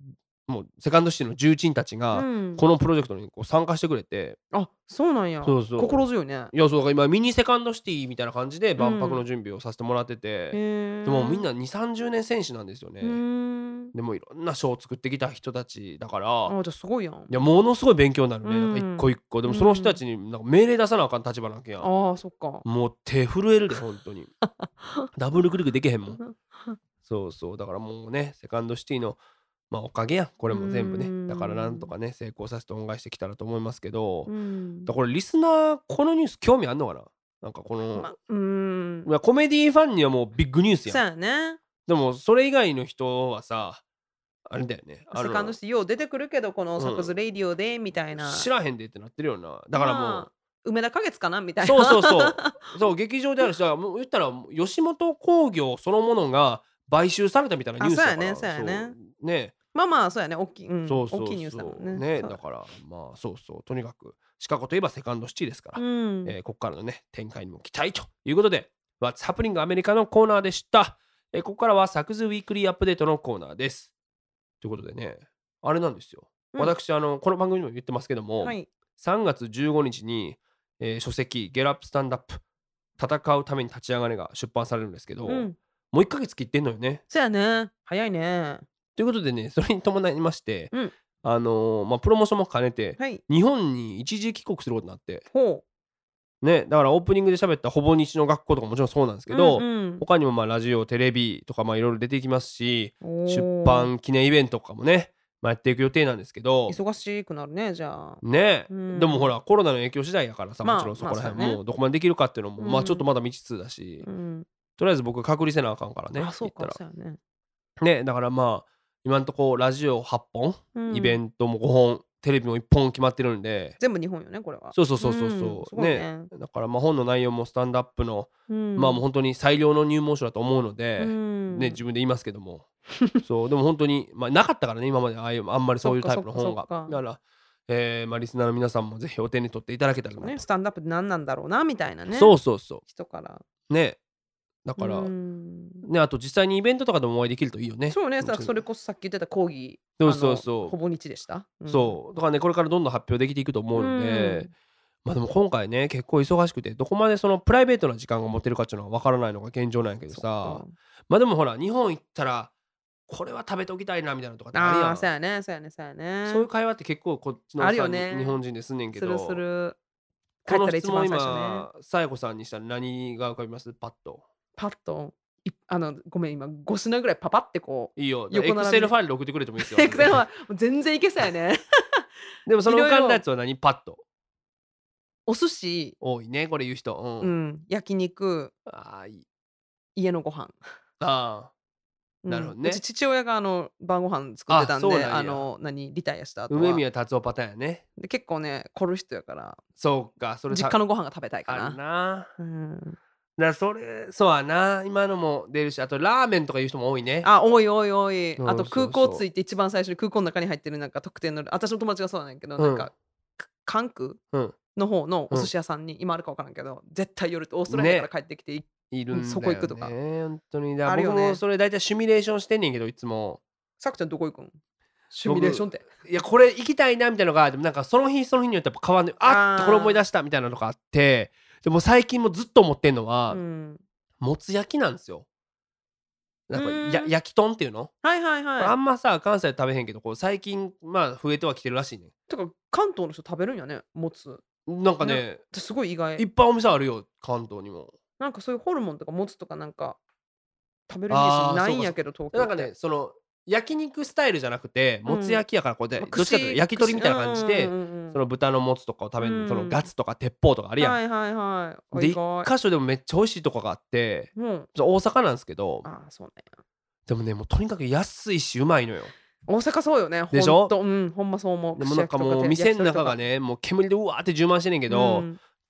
もうセカンドシティの重鎮たちが、うん。このプロジェクトにこう参加してくれて。あそうなんや。そうそう。心強いね。いやそうだから今ミニセカンドシティみたいな感じで万博の準備をさせてもらってて、へえでもみんな2 3 0年選手なんですよね。でもいろんな賞を作ってきた人たちだから。あじゃあすごいやん。いやものすごい勉強になるね、うん。なんか一個一個。でもその人たちになんか命令出さなあかん立場なわけやん。ああそっか。もう手震えるで本当に。ダブルクリックできへんもん。そうそう。だからもうねセカンドシティのまあおかげやん。これも全部うん。ねだからなんとかね成功させて恩返してきたらと思いますけど、うん。だからこれリスナーこのニュース興味あんのかな？なんかこの、まうーん。いやコメディファンにはもうビッグニュースそうやんやね。でもそれ以外の人はさあれだよね。あのセカンドシティよう出てくるけどこのサクズレイディオでみたいな。知らへんでってなってるよな。だからもう、まあ梅田花月かな？みたいな。そうそうそう。そう劇場であるしもう言ったら吉本興業そのものが買収されたみたいなニュースだから。あそうやね。そうやね。そう。ねまあまあそうやね。大きい、うん、そうそうそう。大きいニュースだもんね。ねだからまあそうそう。とにかくシカゴといえばセカンドシティですから、うん。えーここからのね展開にも期待ということで What's Happening アメリカのコーナーでした、えーここからはサクズウィークリーアップデートのコーナーです。ということでねあれなんですよ、うん。私あのこの番組にも言ってますけども、はい。3月15日に、えー書籍「ゲラップスタンダップ戦うために立ち上がれ」が出版されるんですけど、うん。もう1ヶ月切ってんのよね。そうやね。早いねということでね それに伴いまして、うん。あのーまあ、プロモーションも兼ねてはい。日本に一時帰国することになって。ほねだからオープニングで喋ったほぼ日の学校とかもちろんそうなんですうけど、うんうん。他にもまあラジオテレビとかまあいろいろ出てきますし出版記念イベントとかもね、まあ、やっていく予定なんですけど。忙しくなるねじゃあ。ね、うん。でもほらコロナの影響次第やからさまあもちろんそこら辺まあねもうどこまでできるかっていうのも、まあうんちょっとまだ未知数だし、うん。とりあえず僕隔離せなあかんからねあそうか行ったそうやね。らねだからまあ今んとこラジオ8本、うん。イベントも5本テレビも1本決まってるんで。全部日本よねこれは。そうそうそうそうそう、んすごいね。だからまあ本の内容もスタンドアップの、うん。まあもう本当に最良の入門書だと思うので、うん。ね自分で言いますけども。そうでも本当にまあなかったからね今までああいうあんまりそういうタイプの本が。だから、えーまあ、リスナーの皆さんもぜひお手に取っていただけたらねスタンドアップって何なんだろうなみたいなね。そうそうそ人から。うねだから、うん。ねあと実際にイベントとかでもお会いできるといいよね。そうね。それこそさっき言ってた講義そうそうそう。ほぼ日でした？そう。だからねこれからどんどん発表できていくと思うので、まあでも今回ね結構忙しくてどこまでそのプライベートな時間が持てるかっていうのは分からないのが現状なんやけどさ。か。まあでもほら日本行ったらこれは食べておきたいなみたいなのとかってあるやん。ああそうやねそうやねそうやね。そういう会話って結構こっちのさあるよね。日本人ですんねんけど。する。する帰この質問今さやこさんにしたら何が浮かびます？パッとパッといあのごめん今5品ぐらいパパってこういいよ。エクセルファイルで送ってくれてもいいですよエクセルはもう全然いけそうやね。でもその浮かんだやつは何？パッと。お寿司。多いねこれ言う人。うん、うん。焼肉。ああいい。家のご飯。あうん。なるほどね。うち父親があの晩ご飯作ってたんであの何リタイアした後は。梅宮達夫パターンやね。で結構ね凝る人やから。そうかそれ実家のご飯が食べたいかあるなな。うん、だからそれそうやな。今のも出るしあとラーメンとか言う人も多いね。あ多い多い多い。あと空港着いて一番最初に空港の中に入ってるなんか特典の私の友達がそうなんやけど、うん。なんかか関空うん。の方のお寿司屋さんに、今あるか分からんけど絶対夜とオーストラリアから帰ってきて、いるんだよね。そこ行くとか。本当に。だね。僕もそれ大体シミュレーションしてんねんけどいつも。さくちゃんどこ行くん？シミュレーションって。いやこれ行きたいなみたいなのがでもなんかその日その日によってやっぱ変わんないあっこれ思い出したみたいなのがあってでも最近もずっと思ってんのは、うん、もつ焼きなんですよ。なんかや焼き豚っていうの、はいはいはい。あんまさ関西で食べへんけどこう最近まあ増えてはきてるらしいねてか関東の人食べるんやねもつ。なんかねすごい意外。いっぱいお店あるよ関東にも。なんかそういうホルモンとかもつとかなんか食べるイメージないんやけど東京なんかねその焼肉スタイルじゃなくてうん。もつ焼きやからこうで、まあどっちかというと焼き鳥みたいな感じで、その豚のもつとかを食べる、うん。そのガツとか鉄砲とかあるやん、はいはいはい。で一箇所でもめっちゃ美味しいとこがあってうん。大阪なんですけどああそうでもねもうとにかく安いしうまいのよ。大阪そうよねでしょ？ほんと。うんほんまそう思う。でもなんかもう店の中がねもう煙でうわーって充満してんねんけけど、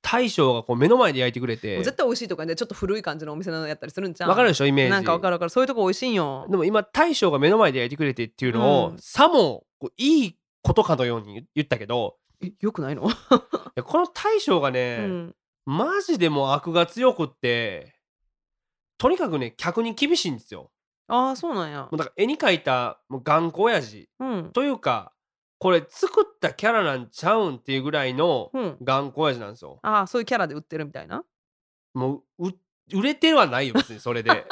大将がこう目の前で焼いてくれて。絶対美味しいとかねちょっと古い感じのお店のやったりするんちゃうわかるでしょイメージ。なんかわかるわかる。そういうとこ美味しいんよ。でも今大将が目の前で焼いてくれてっていうのを、うん。さもこういいことかのように言言ったけどえよくないの、この大将がうね、ん、マジでもう悪が強くってとにかくね客に厳しいんですよ。ああそうなんや。もうだから絵に描いたもう頑固親父うん。というかこれ作ったキャラなんちゃうんっていうぐらいのうん。頑固親父なんですよ。ああそういうキャラで売ってるみたいな？もうう売れてはないよ別にそれで。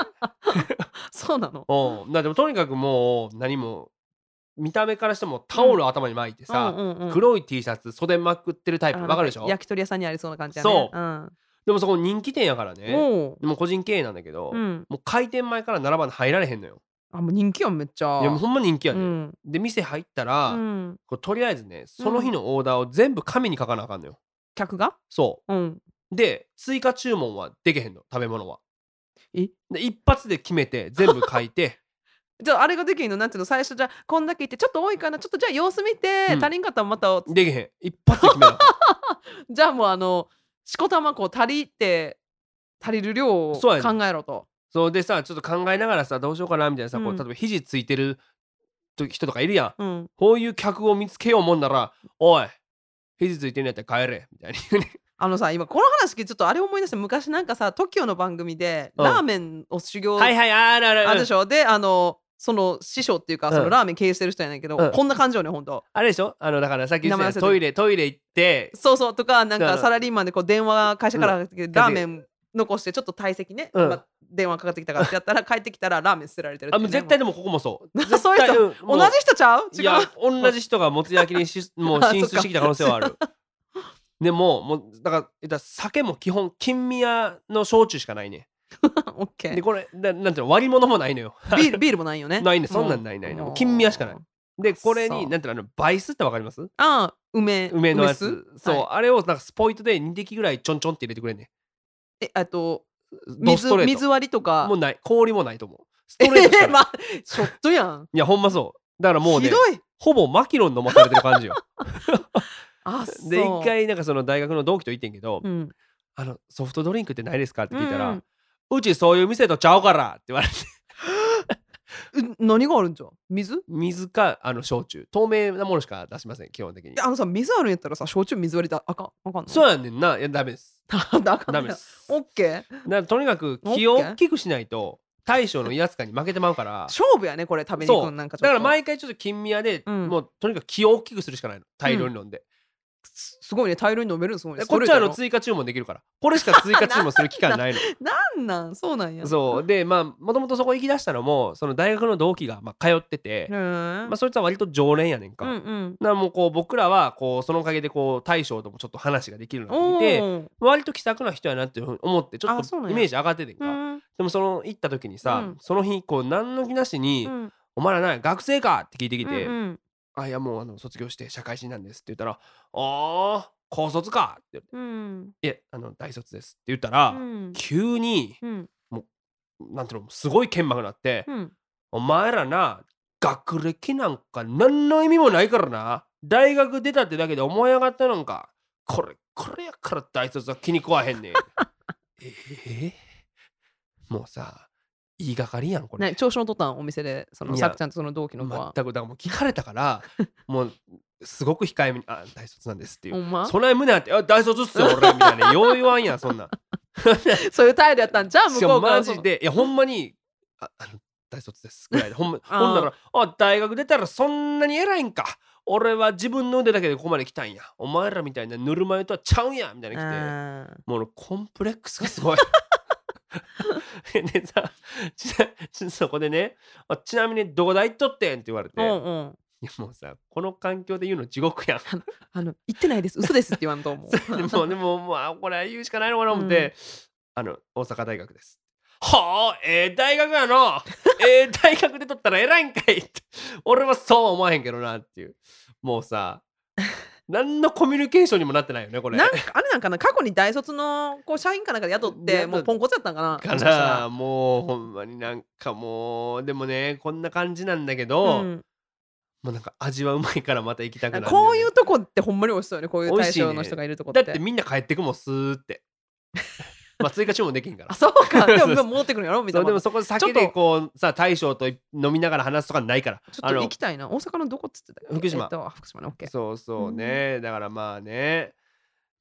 そうなの？うん。だでもとにかくもう何も見た目からしてもタオル頭に巻いてさ、うんうんうん。黒い T シャツ袖まくってるタイプあわかるでしょ？焼き鳥屋さんにありそうな感じやね。そう。うん、でもそこ人気店やからね。も個人経営なんだけど、う、うん、もう開店前から並ばんで入られへんのよあもう人気やんめっちゃ。いやもうほんま人気やで、うん。で店入ったら、うん、こうとりあえずねその日のオーダーを全部紙に書かなあかんのよ。客が？そう。ん。うで追加注文はできへんの食べ物は。え？で一発で決めて全部書いて。じゃああれができんの？なんていうの？最初じゃあこんだけ言ってちょっと多いかな？ちょっとじゃあ様子見て、うん。足りんかったらまたできへん。一発で決めなあかん。じゃあもうあのしこたまこう足りて足りる量を考そうやねえろとそうでさちょっと考えながらさどうしようかなみたいなさ、こううん。例えば肘ついてると人とかいるやん。うん。こういう客を見つけようもんなら「おい肘ついてんのやったら帰れ」みたいに言うね。あのさ今この話聞ちょっとあれ思い出して昔なんかさ TOKIO の番組でうん。ラーメンを修行、はいはいあるあるある。でしょ。であのその師匠っていうか、うん。そのラーメン経営してる人やねんけど、うん。こんな感じよねほんと。あれでしょ？あのだからさっき言ってたトイレトイレ行ってそうそうとかなんだかサラリーマンでこう電話会社からラーメン残してちょっと退席ね、うん。今電話かかってきたからってやったら帰ってきたらラーメン捨てられてるってあもう絶対でもここもそう。そういう人、うんもう。同じ人ちゃう？違いやう同じ人がもつ焼きにし もうあ進出してきた可能性はある。でももうだから言ったら酒も基本金宮の焼酎しかないね。オッケーでこれななんていうの割り物もないのよ。ビールビールもないよね。ないね。そんなんないないない。もう金宮しかない。でこれそう。になんていうのあのバイスってわかります？ああ梅梅のやつ。酢？そう、はいあれをなんかスポイトで2滴ぐらいちょんちょんって入れてくれんねえあと水水割りとか。もうない。氷もないと思う。スえトレートしかない、ー、まあショットやん。いやほんまそう。だからもうねひどい。ほぼマキロン飲まされてる感じよ。あそう。で一回なんかその大学の同期と言ってんけど、うん。あのソフトドリンクってないですかって聞いたら、ううんちそういう店とちゃうからって言われて。う何があるんじゃん？水？水かあの焼酎。透明なものしか出しません基本的に。あのさ水あるんやったらさ焼酎水割りだあかんあかんの？そうやねんな。いやダメですダメです。オッケー。だからとにかく気を大きくしないと大将の威圧感に負けてまうから。勝負やねこれ食べに行くんなんかだから毎回ちょっと金宮で、うん。もうとにかく気を大きくするしかないの。大量に飲んで、すすごいね大量に飲めるんすごいね。でこっちはあの追加注文できるからこれしか追加注文する期間ないの なんなん？そうなんや。そう。でまあもともとそこ行き出したのもその大学の同期がまあ通ってて、まあ、そいつは割と常連やねんか、うんうん。なもうこう僕らはこうそのおかげでこう大将ともちょっと話ができるようになってきて割と気さくな人やなっていうふうに思ってちょっとイメージ上がっててんか、うん。でもその行った時にさ、うん。その日こう何の気なしに「うん。お前らな学生か?」って聞いてきて「うんうんあいやもうあの卒業して社会人なんです」って言ったら「ああ高卒か?」って言ってうん「いえあの大卒です」って言ったら、うん。急にうん。なんていうのすごい剣幕になって、うんお前らな学歴なんか何の意味もないからな。大学出たってだけで思い上がったなんか。これこれやから大卒は気に食わへんねんえー、もうさ言いがかりやんこれ、ね調子のとったんお店でそのさくちゃんとその同期の子は。全くだからもう聞かれたからもうすごく控えめに「あ大卒なんです」っていう。ま？そない胸あって「あ大卒っすよ俺」みたいな よう言わんやんそんなん。そういう態度やったんじゃん向こうからマジでいやほんまにああの大卒ですぐらいで。ほんま ほんならあ大学出たらそんなに偉いんか。俺は自分の腕だけでここまで来たんや。お前らみたいなぬるま湯とはちゃうんやみたいな来て。あもう俺コンプレックスがすごい でさちそこでねあちなみにどこ大行っとってん？って言われて、ーういんうん。やもうさこの環境で言うの地獄やん。あの 言ってないです。嘘ですって言わんと思う。でも でももうあこれ言うしかないのかな思って、あの大阪大学です。はあ？ええ大学やなええ大学で取ったら偉いんかいって。俺はそうは思わへんけどなっていう。もうさ何のコミュニケーションにもなってないよねこれ。なんかあれなんかな過去に大卒のこう社員かなんかで雇ってもうポンコツやったんかなかなもうほんまになんかもうでもねこんな感じなんだけど、うん。もうなんか味はうまいからまた行きたくなるね。こういうとこってほんまに美味しそうよねこういう対象の人がいるとこって。だってみんな帰ってくもんスーってまあ追加注文できんから。あそうか。でも戻ってくるんやろみたいうな。そでもそこで酒でこうさ大将と飲みながら話すとかないから。ちょっと行きたいな。大阪のどこっつってた福島。えっと、福島の OK そうそうね、だからまあね。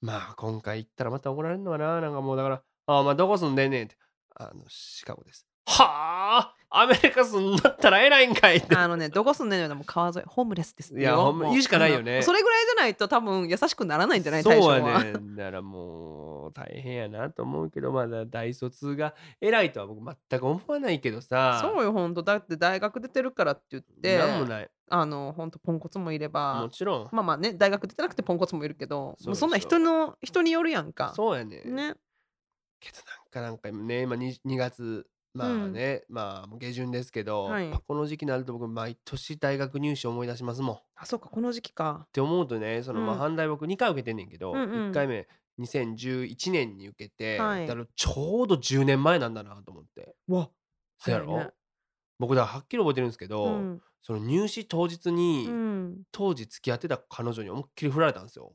まあ今回行ったらまた怒られるのかな。なんかもうだから「ああまあどこ住んでんねん」って「あのシカゴです」はあアメリカ住んだったら偉いんかいって。あのね、どこ住んでんのよ、もう川沿い、ホームレスですいやほんまもう言うしかないよね。それぐらいじゃないと多分優しくならないんじゃないそうは。やねだからもう大変やなと思うけどまだ大卒が偉いとは僕全く思わないけどさ。そうよ、ほんと。だって大学出てるからって言って、なんもない。あの、ほんとポンコツもいれもば、ちろん。まあまあね、大学出てなくてポンコツもいるけど、そうそんな人の、人によるやんか。そうやね。ね。けどなんかなんかね今 2, 2月まあね、まあ下旬ですけど、はい。この時期になると僕毎年大学入試思い出しますもん。っあ、そうか、この時期か。て思うとねそのまあうん。反対僕2回受けてんねんけど、うんうん。1回目2011年に受けて、はい。だからちょうど10年前なんだなと思って。わ、そやろ、早いね。僕だからはっきり覚えてるんですけど、うん。その入試当日に、うん。当時付き合ってた彼女に思いっきり振られたんですよ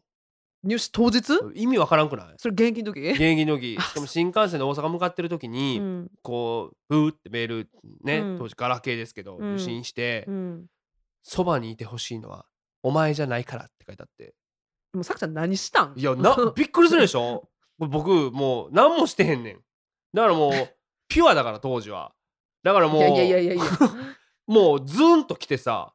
入試当日？意味わからんくない？それ現役の時？現役の時。しかも新幹線で大阪向かってる時に、うん。こうブーってメールね、うん。当時ガラケーですけど、うん。受信してうん。「そば、にいてほしいのはお前じゃないから」って書いてあって。もうさくちゃん何したん？いやな びっくりするでしょ？僕もう何もしてへんねん。だからもう ピュアだから当時は。だからもういやいやいやいや。もうズーンと来てさ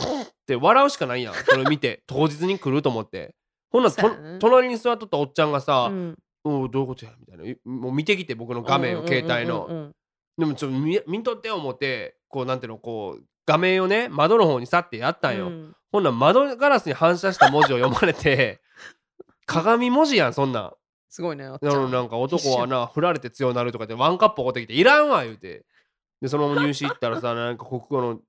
って笑うしかないやん。それ見て当日に来ると思ってほんな隣に座っとったおっちゃんがさうん「おうどういうことや」みたいな。いもう見てきて僕の画面を携帯の。でもちょっと見見とって思ってこうなんていうのこう画面をね窓の方に去ってやったんよ、うん。ほんなら窓ガラスに反射した文字を読まれて 鏡文字やんそんなん。すごいね。なのなんか男はな振られて強なるとかでワンカップおってきていらんわ言うて。でそのまま入試行ったらさなんか国語の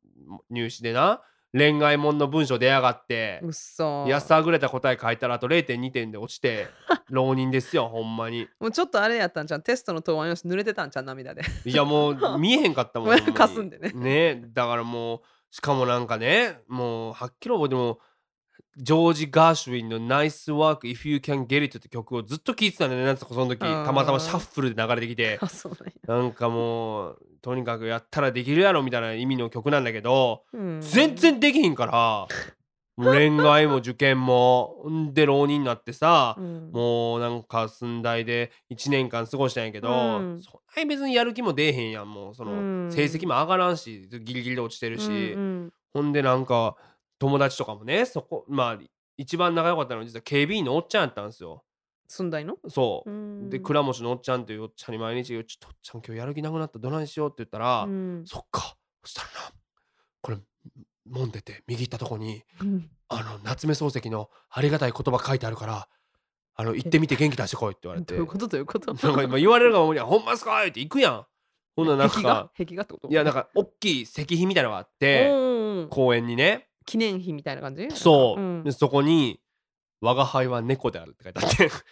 入試でな恋愛もんの文章出やがってうっそ。やさぐれた答え書いたらあと0.2点で落ちて 浪人ですよほんまにもうちょっとあれやったんじゃん。テストの答案用紙濡れてたんじゃん、涙で。いやもう 見えへんかったもんほんまに かすんでねねだからもうしかもなんかねもうはっきり覚えてもジョージ・ガーシュウィンの「Nice Work If You Can Get It」って曲をずっと聴いてたんだよね。なんつかその時うん。たまたまシャッフルで流れてきて。なんかもうとにかくやったらできるやろみたいな意味の曲なんだけどうん。全然できひんから恋愛も受験もんで浪人になってさうん。もうなんか寸大で1年間過ごしたんやけど、うん。そんなに別にやる気も出えへんやんもうその、うん。成績も上がらんしギリギリで落ちてるし、うんうん。ほんでなんか友達とかもねそこまあ一番仲良かったのは実は警備員のおっちゃんやったんですよ。寸大の？そう、うん。で倉持のおっちゃんというおっちゃんに毎日「ちょっとおっちゃん今日やる気なくなった？どないしよう」って言ったら「うん。そっか。そしたらなこれ揉んでて右行ったとこにうん。あの夏目漱石のありがたい言葉書いてあるからあの行ってみて元気出してこいって言われて。どういうこと？どういうこと？なんか今言われるがままに「ほんまっすか?」って行くやん。ほんならなん壁画か壁画ってこと？いやなんか大きい石碑みたいなのがあってうん。公園にね記念碑みたいな感じ？そう、ん。でそこに「我が輩は猫である」って書いてあって。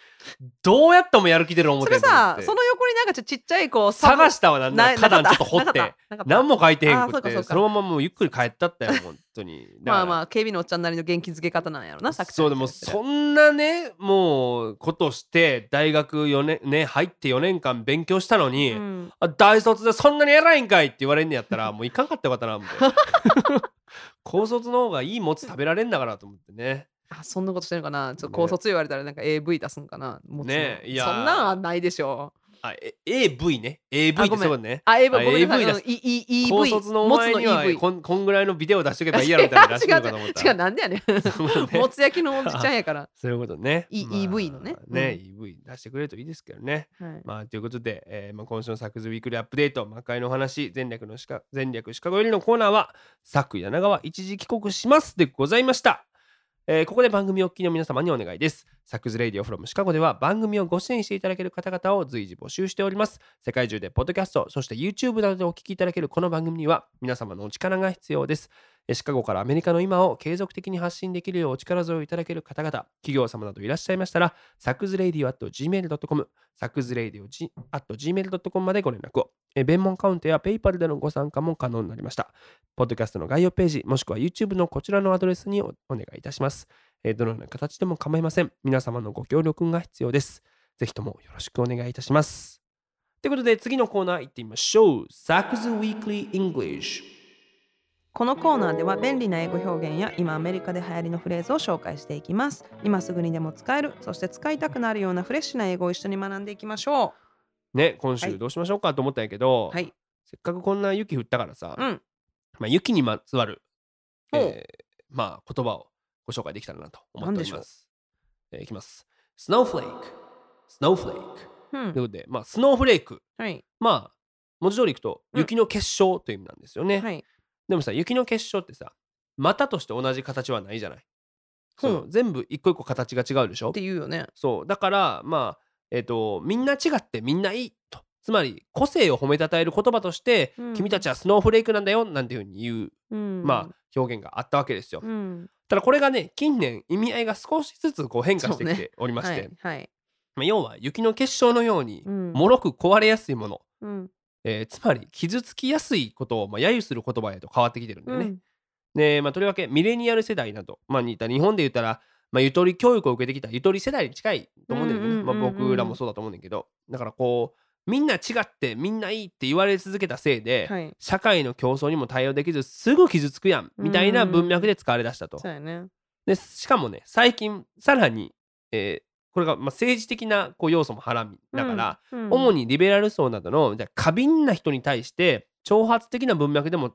どうやってもやる気出る思それってんと思って。さその横になんかちょちっちゃいこう探したわなんなら花壇ちょっと掘って。何もも書いてへんくってそのままもうゆっくり帰ったったよ本当に。まあまああ警備のおっちゃんなりの元気づけ方なんやろなさくちゃんそうでもそんなねもうことして大学4年ね入って4年間勉強したのに、うん。あ大卒でそんなに偉いんかいって言われんねやったらもういかんかったよかったな思って高卒の方がいいもつ食べられんだからと思ってね。あそんなことしてるのかな。ちょっとね。高卒言われたらなんか AV 出すんかな。もつの。ねえいやそんなんはないでしょあえ AV ね。AV ってそうね。あ AV あごめんなさい。EV 高卒のお前にはこんこんぐらいのビデオ出しとけばいいやろみたいな 出してくるかと思った。違うなんでやねん。もつ焼きのおじちゃんやから。そういうことね。いまあ EV のね。ね、EV 出してくれるといいですけどね。はい。まあ、ということで、えーまあ、今週のサクズウィークリーアップデート、魔界の話、前略のしか前略シカゴよりのコーナーは、サク柳川一時帰国しますでございました。えーここで番組お聞きの皆様にお願いです。 Saku's Radio from Chicago では番組をご支援していただける方々を随時募集しております。世界中でポッドキャスト、そして YouTube などでお聞きいただけるこの番組には皆様のお力が必要です。シカゴからアメリカの今を継続的に発信できるようお力添えをいただける方々、企業様などいらっしゃいましたら、 sakusradio at gmail.com、 sakusradio at gmail.com までご連絡を。弁門カウントや PayPal でのご参加も可能になりました。ポッドキャストの概要ページ、もしくは YouTube のこちらのアドレスにお願いいたします。どのような形でも構いません。皆様のご協力が必要です。ぜひともよろしくお願いいたします。ということで次のコーナー行ってみましょう。サクズ Weekly English。このコーナーでは便利な英語表現や今アメリカで流行りのフレーズを紹介していきます今すぐにでも使えるそして使いたくなるようなフレッシュな英語を一緒に学んでいきましょね、今はい週どうしましょうかと思ったんやけど、うはいせっかくこんな雪降ったからさ、うんまあ、雪にまつわる、えーまあ、言葉をご紹介できたらなと思っております。えーいきます。Snowflake。Snowflake。うんということで、まあ、スノーフレーク。はいまあ、文字通りいくと、うん雪の結晶という意味なんですよね。はいでもさ、雪の結晶ってさ、股として同じ形はないじゃない？そほうの全部一個一個形が違うでしょ？って言うよね。そう。だから、まあ、えっ、と、みんな違ってみんないいと。つまり、個性を褒めたたえる言葉として、うん。君たちはスノーフレークなんだよ、なんていうふうに言う、うん。まあ、表現があったわけですよ。うん。ただこれがね、近年意味合いが少しずつこう変化してきておりまして、はいはい。まあ、要は雪の結晶のように、うん。もろく壊れやすいもの、うんえーつまり傷つきやすいことをまあ揶揄する言葉へと変わってきてるんだよね。うん。で、まあ、とりわけミレニアル世代など、まあ、似た日本で言ったら、まあ、ゆとり教育を受けてきたゆとり世代に近いと思うんだよね、うんうんうんうんまあ、僕らもそうだと思うんだけど。だからこうみんな違ってみんないいって言われ続けたせいで、はい。社会の競争にも対応できずすぐ傷つくやんみたいな文脈で使われだしたと。そうやね。でしかもね最近さらに、えーこれがまあ政治的なこう要素もはらみながら、うん主にリベラル層などのじゃあ過敏な人に対して挑発的な文脈でも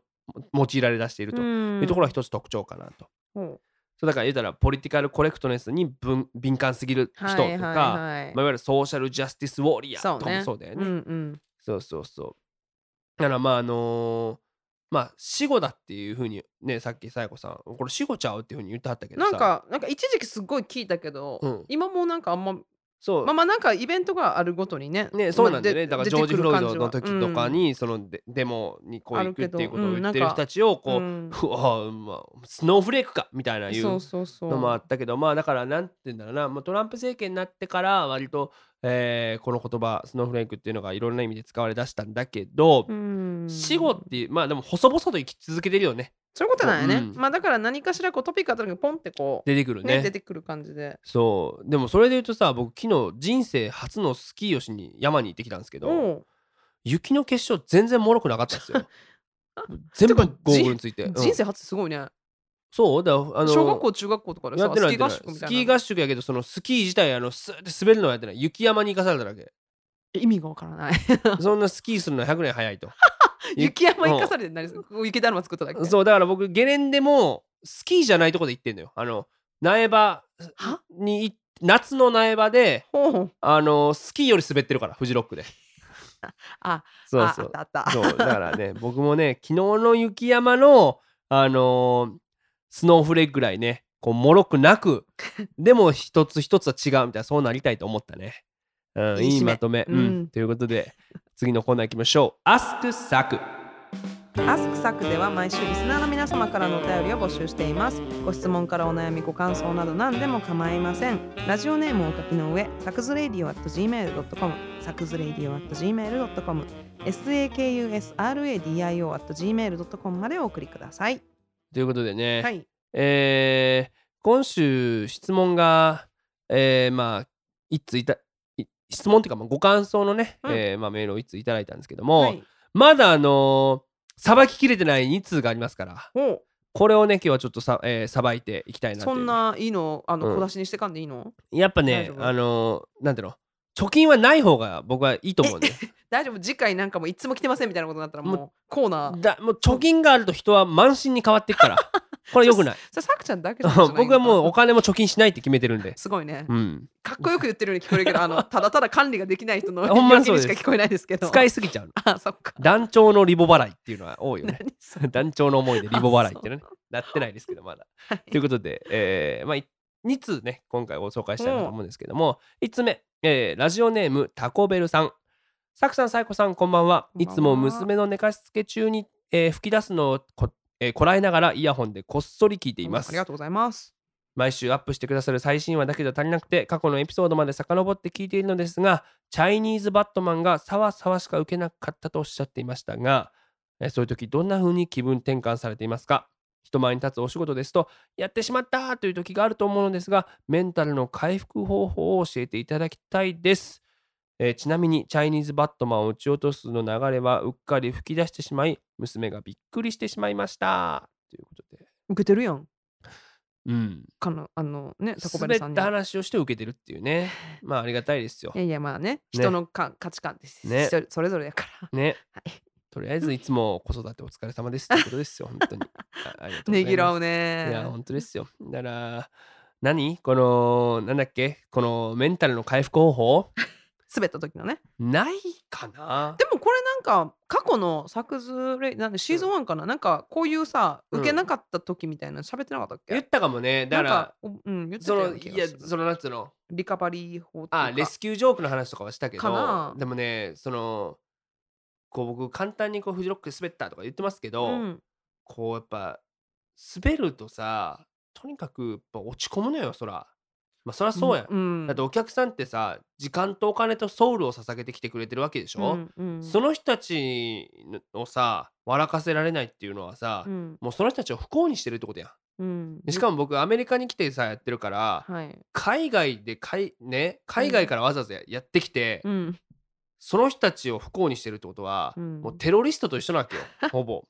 用いられだしていると。いうところが一つ特徴かなと。う。んそうだから言うたらポリティカルコレクトネスに分敏感すぎる人とか、はいはいはいまあ、いわゆるソーシャルジャスティスウォーリアそうとかもねそうだよね。うんうんそうそうそう。だからまああのーまあ死後だっていうふうにねさっきさやこさんこれ死後ちゃう？っていうふうに言ってはったけどさなんかなんか一時期すごい聞いたけど、うん。今もうなんかあんまそう、まあまあなんかイベントがあるごとにねね、そうなんだよね。だからジョージ・フロイドの時とかに、そのデデモにこう行くっていうことを言ってる人たちをこう、うんふわまあ、スノーフレークかみたいなうんいう。のもあったけどまあだからなんて言うんだろうな、まあ、トランプ政権になってから割と、えーこの言葉スノーフレークっていうのがいろんな意味で使われだしたんだけど、うん。死後っていうまあでも細々と生き続けてるよね。そういうことなんやね、うん。まあだから何かしらこうトピックあった時にポンってこう出てくるね。ね出てくる感じで。そう。でもそれで言うとさ僕昨日人生初のスキーをしに山に行ってきたんですけど雪の結晶全然もろくなかったんですよ。全部ゴーグルについて、うん。人生初すごいね、そうだあの小学校中学校とかでやさスキーってないやってない合宿みたいな。スキー合宿やけどそのスキー自体あのスーって滑るのはやってない。雪山に行かされただけ。意味がわからないそんなスキーするのは100年早いと。雪山行かされて何す。る雪だるま作っただけそうだから僕ゲレンデもスキーじゃないとこで行ってんのよ。あの苗場は？にい夏の苗場でほう。あのスキーより滑ってるからフジロックで。あそうそう。ああったあった。そうだからね僕もね昨日の雪山のあのースノーフレークぐらいねこうもろくなく でも一つ一つは違うみたいなそうなりたいと思ったね、うん、いいまとめ、うん。うん。ということで次のコーナー行きましょう。Ask Saku アスクサクでは毎週リスナーの皆様からのお便りを募集しています。ご質問からお悩み、ご感想など何でも構いません。ラジオネームをお書きの上、サクズレイディオ at gmail.com、サクズレイディオ at gmail.com、sakusradio at gmail.com までお送りください。ということでね、はい。えー今週質問が、えーまあ一通いたい質問っていうかまあご感想のね、うん。えーまあ、メールを一通いただいたんですけども、はい、まだあのさばききれてない2通がありますからこれをね今日はちょっとさば、えーさばいていきたいなそんないいのあの、うん。小出しにしてかんでいいの？やっぱねあのーなんていうの？貯金はない方が僕はいいと思うんで 大丈夫次回なんかもういつも来てませんみたいなことになったらもうもコーナー。だもう貯金があると人は満身に変わっていくから。これよくない？さくちゃんだけじゃない 僕はもうおう。金も貯金しないって決めてるんで。すごいね。うん。かっこよく言ってるように聞こえるけど、あのただただ管理ができない人のほんまにしか聞こえないですけど。使いすぎちゃうの。あ、そっか。団長のリボ払いっていうのは多いよね。団長の思いでリボ払いっていうのね。あなってないですけどまだ。はい。ということで、えーまあ、2通ね、今回ご紹介したいなと思うんですけども、1つ目、えーラジオネームタコベルさん。サクさん、サイコさん、こんばんは。いつも娘の寝かしつけ中に、えー吹き出すのをこ,、えーこらえながらイヤホンでこっそり聞いていますありが。とうございます。毎週アップしてくださる最新話だけじゃ足りなくて、過去のエピソードまで遡って聞いているのですが、チャイニーズバットマンがさわさわしか受けなかったとおっしゃっていましたが、えーそういう時どんな風に気分転換されていますか？人前に立つお仕事ですとやってしまったという時があると思うのですがメンタルの回復方法を教えていただきたいです、えーちなみにチャイニーズバットマンを撃ち落とすの流れはうっかり吹き出してしまい娘がびっくりしてしまいました。ということで。受けてるやん。うん。かのあのねタコベ滑っルさんに。た話をして受けてるっていうね。まあありがたいですよ。いやいやまあね。人のか価値観です、ね。人それぞれやから。ね。はいとりあえずいつも子育てお疲れ様ですってことですよ本当に。あありがとうございます。ねぎらうね。いや、本当ですよ。だから、何？この、なんだっけ？このメンタルの回復方法？滑った時のね。ないかな？でもこれなんか過去の作図レイなんでシーズン1かな、なんかこういうさうん。受けなかった時みたいなの喋ってなかったっけ、言ったかもね。だからうん言ってたその、ようない気や、がする。その、なんつうの？リカバリー法っていうか。あ、レスキュージョークの話とかはしたけかな。ど、でもね、その、こう僕、簡単にこうフジロックで滑ったとか言ってますけど、うん、こう、やっぱ、滑るとさ、とにかくやっぱ落ち込むのよ、そら。まあ、そらそうやん。うん、だってお客さんってさ、時間とお金とソウルを捧げてきてくれてるわけでしょ、うんうん。その人たちをさ笑かせられないっていうのはさ、うん。もうその人たちを不幸にしてるってことやん。うん。でしかも僕アメリカに来てさやってるからはい、海外でかい、ね、海外からわざわざやってきて、うん、その人たちを不幸にしてるってことは、うん。もうテロリストと一緒なわけよ ほぼ。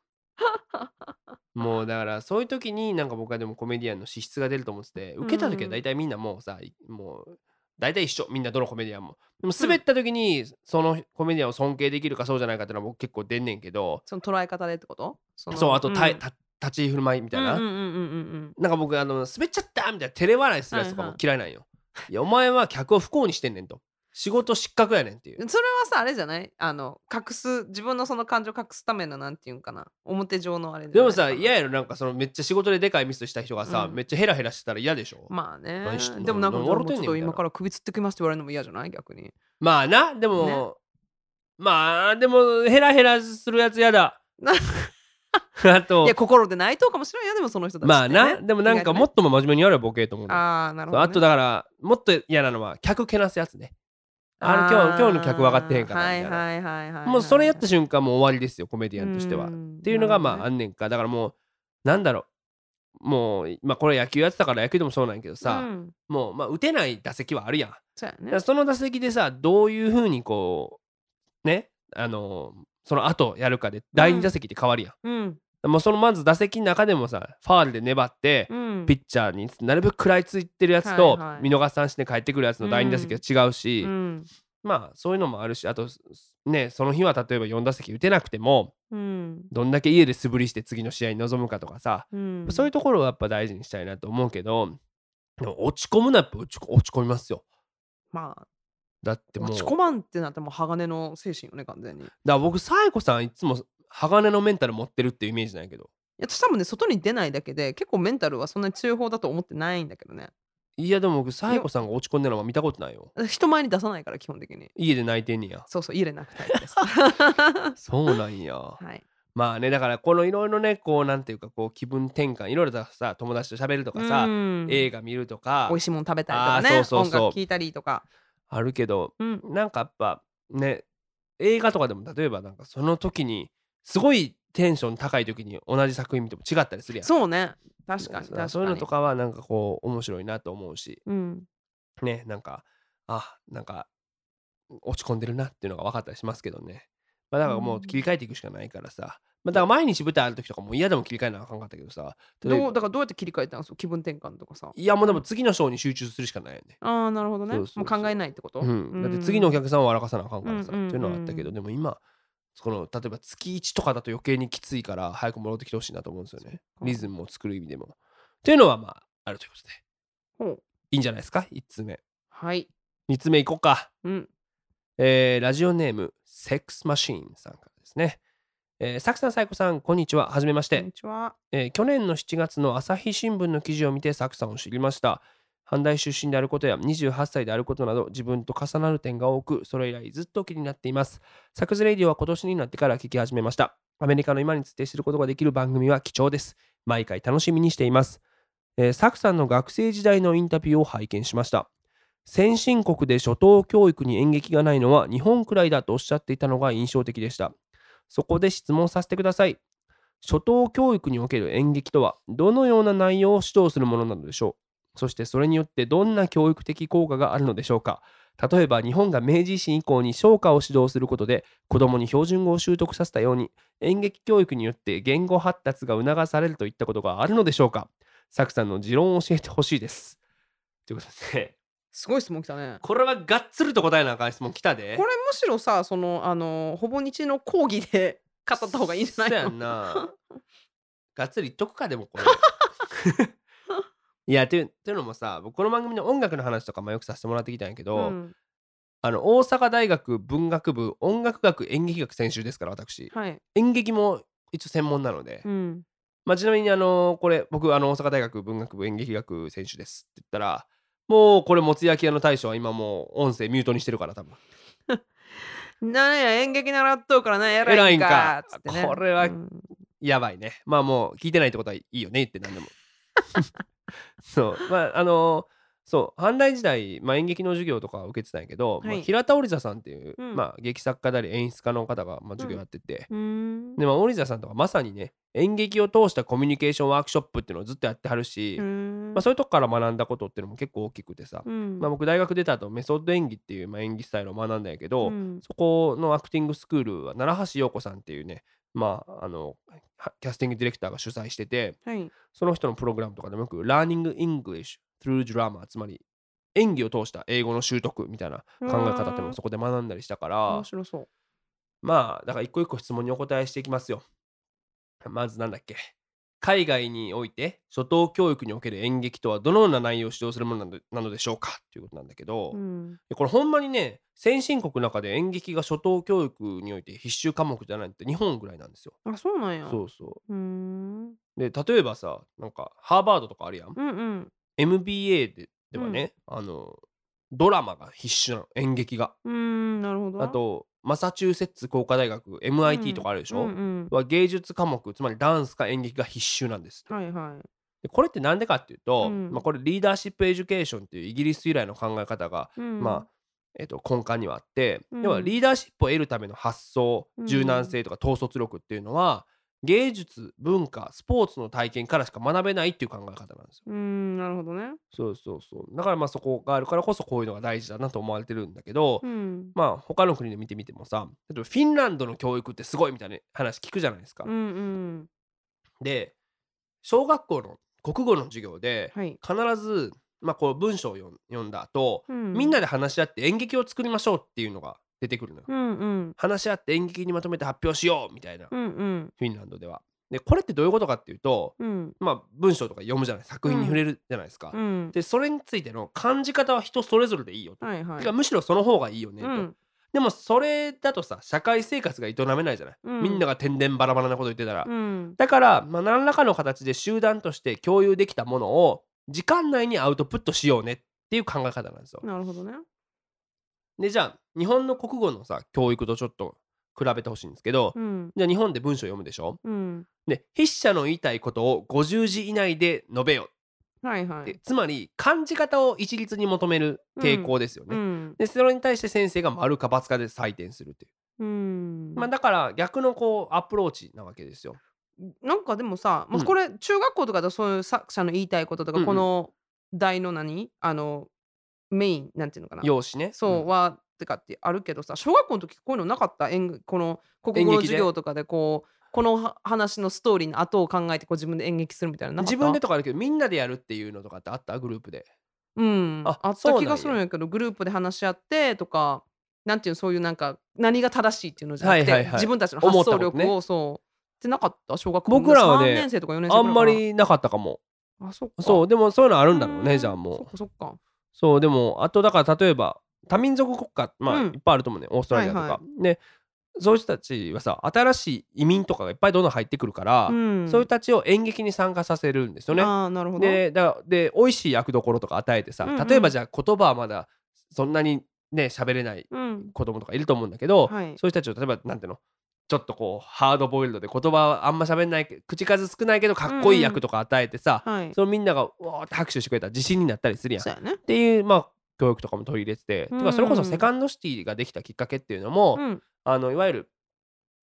もうだからそういう時になんか僕はでもコメディアンの資質が出ると思ってて受けた時は大体みんなもうさいもう大体一緒みんなどのコメディアンも。でも滑った時にそのコメディアンを尊敬できるかそうじゃないかっていうのは僕結構出んねんけどその捉え方でってこと？そうあとたいんた立ち振る舞いみたいな、うんうんうんうんうん。なんか僕あの滑っちゃったみたいな照れ笑いするやつとかもはいはい。嫌いなんよ、いやお前は客を不幸にしてんねんと仕事失格やねんっていう。うんそれはさあれじゃない？あの隠す自分のその感情隠すためのなんていうんかな？表上のあれでもさ嫌やろ？なんかそのめっちゃ仕事ででかいミスした人がさ、うん。めっちゃヘラヘラしてたら嫌でしょ？まあね。何してんの？でもなんか笑ってんねんみたいな。今から首つってきますって言われるのも嫌じゃない？逆に。まあな。でも、まあでもヘラヘラするやつやだ。な あと。いや心で泣いとうかもしれんよでもその人たちまあってね。な。でもなんかもっとも真面目にやればボケと思うねああなるほど、ね、あとだからもっと嫌なのは客けなすやつねあれ今日今日の客分かってへんからみたいな、もうそれやった瞬間もう終わりですよコメディアンとしては。っっていうのがまああんねんか。だからもうなんだろう。もうまあこれ野球やってたから野球でもそうなんやけどさ、うん、もうまあ打てない打席はあるやん。そうやね。らその打席でさどういうふうにこうねあのその後やるかで第2打席って変わるやん。うんもうそのまず打席の中でもさファールで粘って、うん。ピッチャーになるべく食らいついてるやつと、はいはい。見逃し三振で帰ってくるやつの第2打席が違うし、うん。まあそういうのもあるしあとねその日は例えば4打席打てなくてもうん。どんだけ家で素振りして次の試合に臨むかとかさ、うん。そういうところをやっぱ大事にしたいなと思うけどでも落ち込むのはやっぱ落ち落ち込みますよ。まあ。だってもう。落ち込まんってなってもう鋼の精神よね完全に。いだから僕サイコさんいつも鋼のメンタル持ってるっていうイメージなんやけど。や私多分ね外に出ないだけで結構メンタルはそんなに強い方だと思ってないんだけどね。いやでも僕サイコさんが落ち込んでるのは見たことないよ人前に出さないから基本的に。家で泣いてんねや。そうそう入れなくタイプです。そうなんや。はい。まあねだからこのいろいろねこうなんていうかこう気分転換いろいろとさ友達と喋るとかさ、うん。映画見るとか美味しいもの食べたりとかあねそうそう。音楽聴いたりとか。あるけどうん。なんかやっぱね映画とかでも例えばなんかその時にすごいテンション高い時に同じ作品見ても違ったりするやん。そうね。確かにそう確かに。そういうのとかはなんかこう面白いなと思うし。うん。ねなんかあなんか落ち込んでるなっていうのが分かったりしますけどね。まあだからもう切り替えていくしかないからさ、まあ、だから毎日舞台ある時とかも嫌でも切り替えなあかんかったけどさ。どうだからどうやって切り替えたん？ですか気分転換とかさ。いやもうでも次のショーに集中するしかないよね。ああなるほどね。もう考えないってこと、うん、だって次のお客さんを笑かさなあかんからさ、うん。っていうのはあったけどでも今この例えば月1とかだと余計にきついから早く戻ってきてほしいなと思うんですよね。リズムを作る意味でもっていうのはまああるということで。ほう。いいんじゃないですか？1つ目。はい。2つ目いこうか。うん。えーラジオネームセックスマシーンさんからですね。えー、サクさん、サイコさん、こんにちは。はじめまして。こんに。ちは。えー去年の7月の朝日新聞の記事を見てサクさんを知りました。阪大出身であることや28歳であることなど自分と重なる点が多く、それ以来ずっと気になっています。サクズレイディオは今年になってから聞き始めました。アメリカの今について知ることができる番組は貴重です。毎回楽しみにしています。えーサクさんの学生時代のインタビューを拝見しました。先進国で初等教育に演劇がないのは日本くらいだとおっしゃっていたのが印象的でした。そこで質問させてください。初等教育における演劇とはどのような内容を指導するものなのでしょう？そしてそれによってどんな教育的効果があるのでしょうか例えば日本が明治維新以降に唱歌を指導することで子どもに標準語を習得させたように演劇教育によって言語発達が促されるといったことがあるのでしょうかサクさんの持論を教えてほしいです。ということで、すごい質問来たねこれはがっつりと答えなあかん質問来たで。これむしろさそのあのほぼ日の講義で語った方がいいんじゃないの？やんな。がっつり言っとくかでもこれ。いやていうていうのもさ僕この番組の音楽の話とかもよくさせてもらってきたんやけど、うん。あの大阪大学文学部音楽学演劇学専修ですから私。はい、演劇も一応専門なので、うん、まあ、ちなみにあのこれ僕あの大阪大学文学部演劇学専修ですって言ったらもうこれもつ焼き屋の大将は今もう音声ミュートにしてるから多分。なんや演劇習っとうからな偉いんか偉いんか。これはうん。やばいね。まあもう聞いてないってことはいいよね言って何でも そう。まああのそう阪大時代、まあ、演劇の授業とかを受けてたんやけど、まあ、はい平田織座さんっていう、うん。まあ、劇作家であり演出家の方が、まあ、授業やってて、うーん。でまあ織座さんとかまさにね演劇を通したコミュニケーションワークショップっていうのをずっとやってはるし、うーん。まあ、そういうとこから学んだことっていうのも結構大きくてさ、うん。まあ、僕大学出た後メソッド演技っていう、まあ、演技スタイルを学んだんやけど、うん。そこのアクティングスクールは奈良橋陽子さんっていうねまああのはキャスティングディレクターが主催しててはい。その人のプログラムとかでもよく Learning English through Drama つまり演技を通した英語の習得みたいな考え方っていうのもそこで学んだりしたから面白そう。まあだから一個一個質問にお答えしていきますよ。まずなんだっけ？海外において初等教育における演劇とはどのような内容を指導するものなのでなのでしょうかっていうことなんだけど、うん。でこれほんまにね先進国の中で演劇が初等教育において必修科目じゃないって日本ぐらいなんですよ。あそうなんや。そうそう。うで例えばさなんかハーバードとかあるやん、うんうん。MBA でではね、あのドラマが必修なの演劇が。うーんなるほど。あとマサチューセッツ工科大学 MIT とかあるでしょ、うんうん。は芸術科目つまりダンスか演劇が必修なんです。はいはい。でこれってなんでかっていうと、うん。まあ、これ leadership education っていうイギリス由来の考え方がうん。まあえっと根幹にはあって、うん。要はリーダーシップを得るための発想うん柔軟性とか統率力っていうのは芸術文化スポーツの体験からしか学べないっていう考え方なんですよ。うーんなるほどね。そうそうそう。だからまあそこがあるからこそこういうのが大事だなと思われてるんだけど、うん。まあ他の国で見てみてもさ例えばフィンランドの教育ってすごいみたいな話聞くじゃないですか。うんうん。で小学校の国語の授業ではい。必ず、まあ、こう文章を読ん読んだ後、うん。みんなで話し合って演劇を作りましょうっていうのが出てくるのよ。うんうん話し合って演劇にまとめて発表しようみたいな、うんうんフィンランドでは。でこれってどういうことかっていうと、うんまあ、文章とか読むじゃない作品に触れるじゃないですか。うんでそれについての感じ方は人それぞれでいいよと。はいはいてかむしろその方がいいよねと。うんでもそれだとさ社会生活が営めないじゃない、うんみんなが天然バラバラなこと言ってたら。うんだから、まあ、何らかの形で集団として共有できたものを時間内にアウトプットしようねっていう考え方なんですよ。なるほどねでじゃあ日本の国語のさ教育とちょっと比べてほしいんですけど、うん。じゃあ日本で文章読むでしょ？うん。で筆者の言いたいことを50字以内で述べよはいはい。つまり感じ方を一律に求める傾向ですよね。うん。でそれに対して先生が丸か×かで採点するっていう、うん。まあ、だから逆のこうアプローチなわけですよ。なんかでもさ、まあ、うん。これ中学校とかでそういう作者の言いたいこととか、この題の何？あのメインなんていうのかな。用紙ね。そう、ん。はってかってあるけどさ小学校の時こういうのなかった？演この国語の授業とかでこうこのは話のストーリーの後を考えてこう自分で演劇するみたいなのなかった？自分でとかあるけどみんなでやるっていうのとかってあった？グループで。うん。ああった気がするんやけどグループで話し合ってとかなんていうのそういうなんか何が正しいっていうのじゃなくて、はいはいはい。自分たちの発想思ったことね。力を、そうってなかった？小学校僕らはね3年生とか4年生あんまぐらいりなかったかも。あそっか。そうでもそういうのあるんだろうーねじゃあもう。そっかそっかそうでもあとだから例えば多民族国家まあ、うん。いっぱいあると思うねオーストラリアとか、はいはでそういう人たちはさ新しい移民とかがいっぱいどんどん入ってくるから、うん。そういう人たちを演劇に参加させるんですよね。ああなるほど。でだで美味しい役どころとか与えてさ、うんうん。例えばじゃあ言葉はまだそんなにね喋れないうん。子供とかいると思うんだけど、はい。そういう人たちを例えばなんていうのちょっとこうハードボイルドで言葉はあんま喋んないけ口数少ないけどかっこいい役とか与えてさ、はい。そのみんながうわーって拍手してくれたら自信になったりするやん。ね。っていうまあ教育とかも取り入れてて、うん。てかそれこそセカンドシティができたきっかけっていうのも、うん。あのいわゆる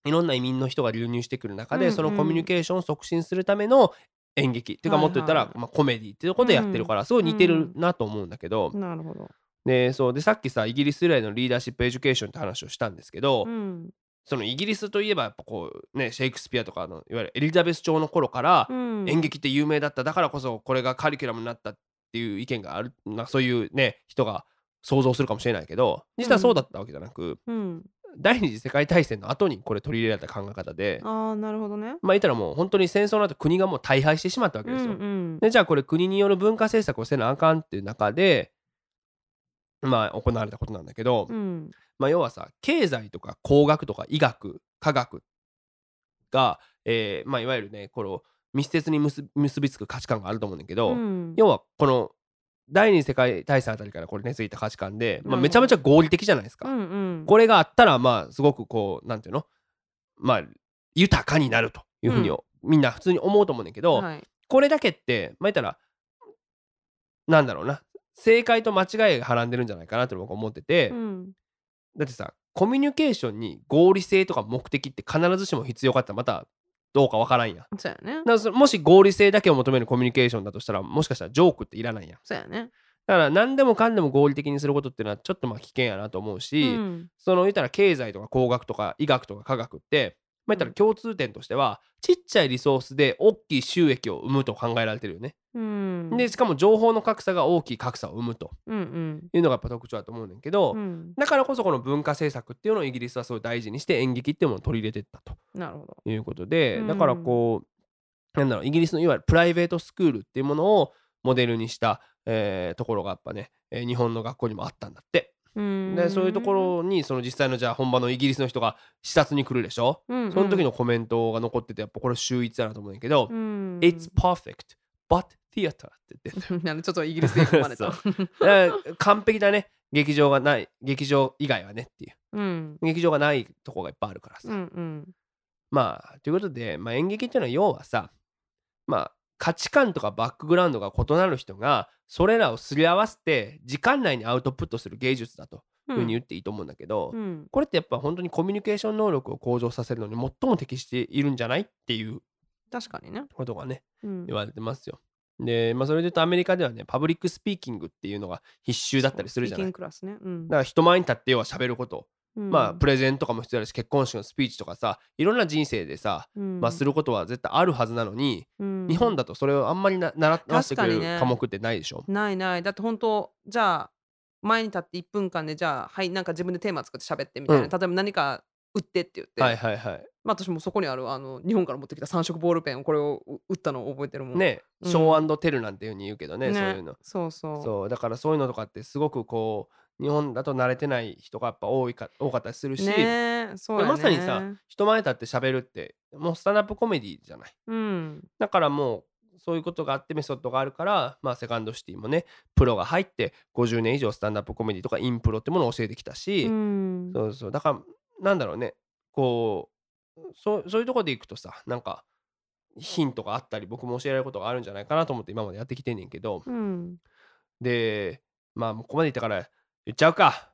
いろんな移民の人が流入してくる中で、うんうん。そのコミュニケーションを促進するための演劇っていうかはいはいもっと言ったら、まあ、コメディっていうことでやってるから、すごい似てるなと思うんだけど、なるほど。でそう。でさっきさイギリス由来の leadership education って話をしたんですけど、うん。そのイギリスといえばやっぱこうねシェイクスピアとかのいわゆるエリザベス朝の頃からうん演劇って有名だっただからこそこれがカリキュラムになったっていう意見があるなそういうね人が想像するかもしれないけど実はそうだったわけじゃなく、うん。第二次世界大戦の後にこれ取り入れられた考え方でああ、なるほどね。まあ言ったらもう本当に戦争の後国がもう大敗してしまったわけですよ。うんうんでじゃあこれ国による文化政策をせなあかんっていう中でまあ行われたことなんだけど、うん。まあ要はさ経済とか工学とか医学科学が、えーまあいわゆるねこの密接に結びつく価値観があると思うんだけど、うん要はこの第二次世界大戦あたりからこれ根付いた価値観で、まあ、めちゃめちゃ合理的じゃないですか。うんうん。これがあったらまあすごくこうなんていうの？まあ豊かになるというふうに、うんみんな普通に思うと思うんだけど、はい。これだけってまあ言ったらなんだろうな正解と間違いがはらんでるんじゃないかなと僕は思ってて、うん。だってさコミュニケーションに合理性とか目的って必ずしも必要かってまたどうかわからんやそうやね。らそもし合理性だけを求めるコミュニケーションだとしたらもしかしたらジョークっていらないやん。そうやね。だから何でもかんでも合理的にすることっていうのはちょっとまあ危険やなと思うし、うんその言ったら経済とか工学とか医学とか科学ってまあ言ったら共通点としてはちっちゃいリソースで大きい収益を生むと考えられてるよね。うん。でしかも情報の格差が大きい格差を生むと。いうのがやっぱ特徴だと思うねんけど、うん。だからこそこの文化政策っていうのをイギリスはすごい大事にして演劇っていうものを取り入れてったとなるほど。いうことで、うんだからこうなんだろうイギリスのいわゆるプライベートスクールっていうものをモデルにした、えーところがやっぱね、えー日本の学校にもあったんだって。うん。でそういうところにその実際のじゃあ本場のイギリスの人が視察に来るでしょ、うんうん。その時のコメントが残っててやっぱこれ秀逸だなと思うんだけど「うん。It's perfect but theater」って言って ちょっとイギリス英語までた。完璧だね。劇場がない劇場以外はねっていう。うん。劇場がないとこがいっぱいあるからさ、うんうん。まあということで、まあ、演劇っていうのは要はさまあ価値観とかバックグラウンドが異なる人がそれらをすり合わせて時間内にアウトプットする芸術だというふうに言っていいと思うんだけど、うん。これってやっぱ本当にコミュニケーション能力を向上させるのに最も適しているんじゃないっていう確かにね。ことがねうん言われてますよ。で、まあ、それで言うとアメリカではね public speaking っていうのが必修だったりするじゃない。ね。うんから人前に立って要は喋ること、うんまあプレゼンとかも必要だし結婚式のスピーチとかさいろんな人生でさ、うんまあ、することは絶対あるはずなのに、うん日本だとそれをあんまりな習わせてくれる科目ってないでしょ？ないない。だって本当じゃあ前に立って1分間でじゃあはいなんか自分でテーマ作って喋ってみたいな。うん例えば何か売ってって言って。はいはいはい。まあ私もそこにあるあの日本から持ってきた3色ボールペンをこれを売ったのを覚えてるもん。ね、うんショーテルなんていうふうに言うけどねそういうの。そうそう。そうだからそういうのとかってすごくこう日本だと慣れてない人がやっぱ多いか多かったりするし、ねえそうやね。まさにさ人前立って喋るってもうスタンダップコメディじゃない。うん。だからもうそういうことがあってメソッドがあるからまあセカンドシティもねプロが入って50年以上スタンダップコメディとかインプロってものを教えてきたし、うん。そうそう。だからなんだろうね。こうそうそういうとこでいくとさなんかヒントがあったり僕も教えられることがあるんじゃないかなと思って今までやってきてんねんけど、うん。でまあここまで言ったから言っちゃうか。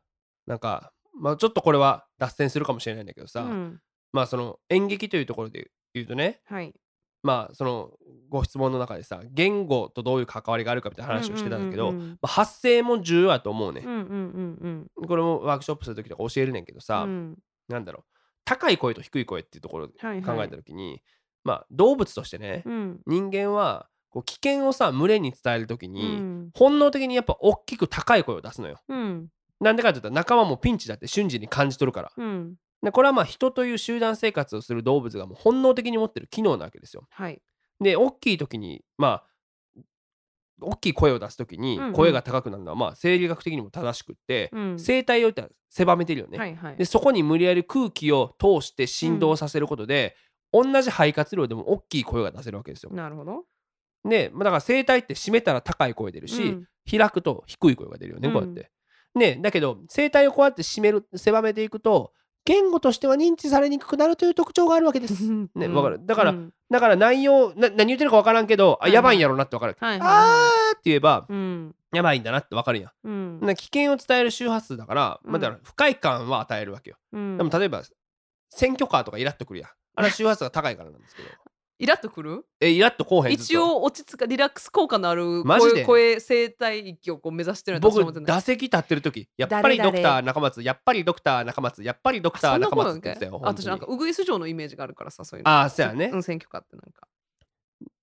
なんかまあちょっとこれは脱線するかもしれないんだけどさ、うん。まあその演劇というところで言うとねはい。まあそのご質問の中でさ言語とどういう関わりがあるかみたいな話をしてたんだけど、うんうんうんうん。まあ、発声も重要やと思うね。うん、うんうんこれもワークショップする時とか教えるねんけどうん。さ、うん。なんだろう。高い声と低い声っていうところをはいはい。考えた時に、まあ動物としてね、うん。人間はこう危険をさ群れに伝える時うに、ん。本能的にやっぱ大きく高い声を出すのよ。うん。なんでかって言ったら仲間もピンチだって瞬時に感じ取るから。うん。でこれはまあ人という集団生活をする動物がもう本能的に持ってる機能なわけですよ。はい。で大きい時にまあ大きい声を出す時にうんうん声が高くなるのはまあ生理学的にも正しくって、うん。声帯を狭めてるよね。はいはい。でそこに無理やり空気を通して振動させることで、同じ肺活量でも大きい声が出せるわけですよ。なるほど。で、まあ、だから声帯って閉めたら高い声出るし、うん開くと低い声が出るよねうんこうやって。ねだけど声帯をこうやって閉める狭めていくと言語としては認知されにくくなるという特徴があるわけです。ねうんわかる？だからうんだから内容な何言ってるか分からんけど、あやばいんやろなって分かる。はいはいはあーって言えばい。うん。やばいんだなって分かるやん。うん。な危険を伝える周波数だから、まあ、うんだから不快感は与えるわけよ。うんでも例えば選挙カーとかイラッとくるやんあれは周波数が高いからなんですけどイラッとくる？えイラッとこうへん一応落ち着かリラックス効果のあるマジで？声声声帯域をこう目指してる僕打席立ってる時やっぱりドクター中松やっぱりドクター中松やっぱりドクター中松って言ってたよあ私なんかウグイス城のイメージがあるからさそういうの。ああそうやね。うん選挙カーってなんか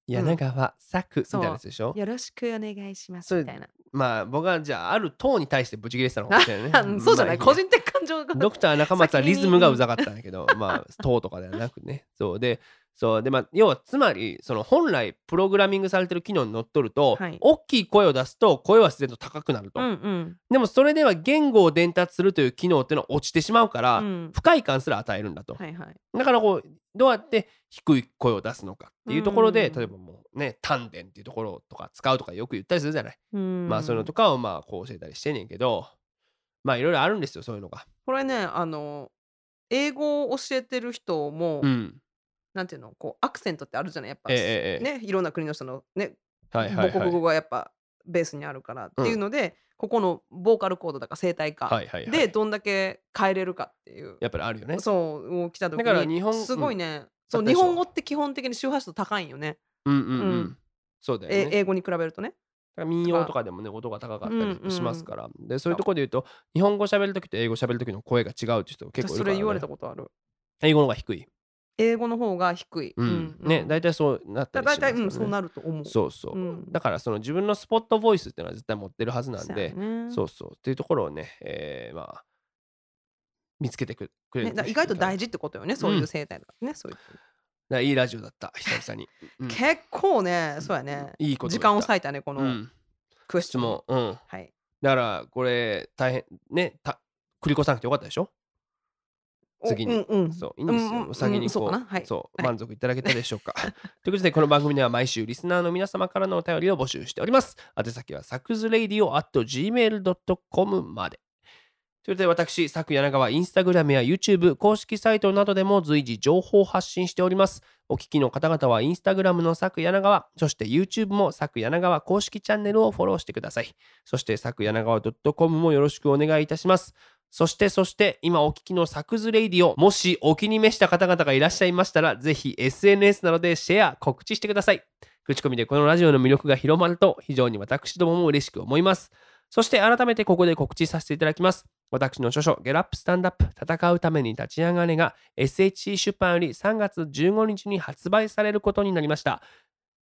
柳川作みたそいうなやつでしょよろしくお願いしますみたいなまあ僕はじゃあある党に対してブチ切れてたのかもしれないねうんそうじゃないまあ個人的感情が。ドクター中松はリズムがうざかったんだけど まあ党とかではなくね。そう。でそう。でまあ要はつまりその本来プログラミングされてる機能にのっとると、はい。大きい声を出すと声は自然と高くなると、うんうん。でもそれでは言語を伝達するという機能っていうのは落ちてしまうから、うん。不快感すら与えるんだと、はいはい。だからこうどうやって低い声を出すのかっていうところで、うん。例えばもうね丹田っていうところとか使うとかよく言ったりするじゃない、うん。まあそういうのとかをまあこう教えたりしてんねんけどまあいろいろあるんですよそういうのが。これねあの英語を教えてる人も、うん、なんていうのこうアクセントってあるじゃないやっぱ、ええええねいろんな国の人のねはいはいはい。母国語がやっぱベースにあるからっていうので、ここのボーカルコードだから声帯化、はいはいはい。でどんだけ変えれるかっていう、やっぱりあるよね。そうを来た時にだから日本すごいね、そうだったでしょ？日本語って基本的に周波数度高いんよね。うんうんうん。うん。そうだよね。え英語に比べるとね民謡とかでもね音が高かったうんうん。りしますから、でそういうところで言うと日本語喋る時と英語喋る時の声が違うっていう人結構いるから、ね、私それ言われたことある。英語の方が低い。英語の方が低い、うん。ね大体そうなっただりしますよね。大体うんそうなると思う。そうそう、うん。だからその自分のスポットボイスっていうのは絶対持ってるはずなんでそうやね。そうそう。っていうところをね、えーまあ見つけてくくれるね、意外と大事事ってことよね、そういう生態とかね、そういう、いいラジオだった久々に、うん。結構ね、そうやね、いいこと時間をさ割いたね、このうん、クエスチョン。質問。うん。はい。だからこれ大変ねた繰り越さなくてよかったでしょ？お次に。うんうん、そういいんですよ、うんうん。先にこう,、そうかな？はい。そうはい。満足いただけたでしょうか？ということでこの番組では毎週リスナーの皆様からのお便りを募集しております。宛先はサクズレイディオ at gmail.com までということで私、サク柳川インスタグラムや YouTube 公式サイトなどでも随時情報を発信しております。お聞きの方々はインスタグラムのサク柳川、そして YouTube もサク柳川公式チャンネルをフォローしてください。そしてサク柳川 .com もよろしくお願いいたします。そしてそして今お聞きのサクズレイディオ、もしお気に召した方々がいらっしゃいましたら、ぜひ SNS などでシェア、告知してください。口コミでこのラジオの魅力が広まると非常に私どもも嬉しく思います。そして改めてここで告知させていただきます。私の著書、ゲラップスタンダップ、戦うために立ち上がれが SHC 出版より3月15日に発売されることになりました。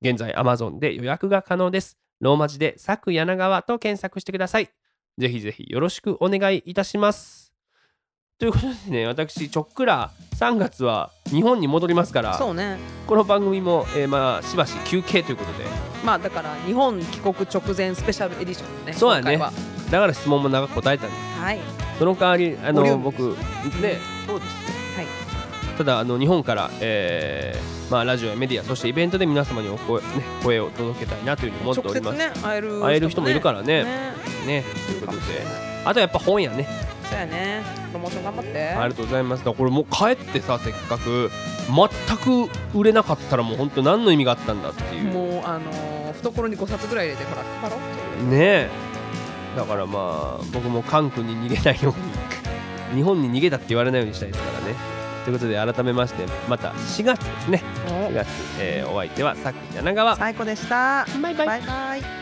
現在 Amazon で予約が可能です。ローマ字でサク柳川と検索してください。ぜひぜひよろしくお願いいたします。ということでね、私、ちょっくら3月は日本に戻りますから、そうね。この番組も、えーまあしばし休憩ということで、まあだから日本帰国直前スペシャルエディションね。そうやねだから質問も長く答えたんです。はい。その代わり、あの僕、ね、そうですよ。はい。ただあの日本から、えーまあ、ラジオやメディアそしてイベントで皆様にお声,、ね、声を届けたいなというふうに思っております。ね、会える、会える人もいるからねね。ねということであとやっぱ本やねそうやね。プロモーション頑張って。ありがとうございますこれもう帰ってさせっかく全く売れなかったらもう本当何の意味があったんだっていうもうあのー懐に5冊ぐらい入れてほら配ろう。ねえだからまあ僕もカン君に逃げないように日本に逃げたって言われないようにしたいですからね。ということで改めましてまた4月ですね。4月、えーお相手はさく柳川最高でした。バイバイ。バイバイ。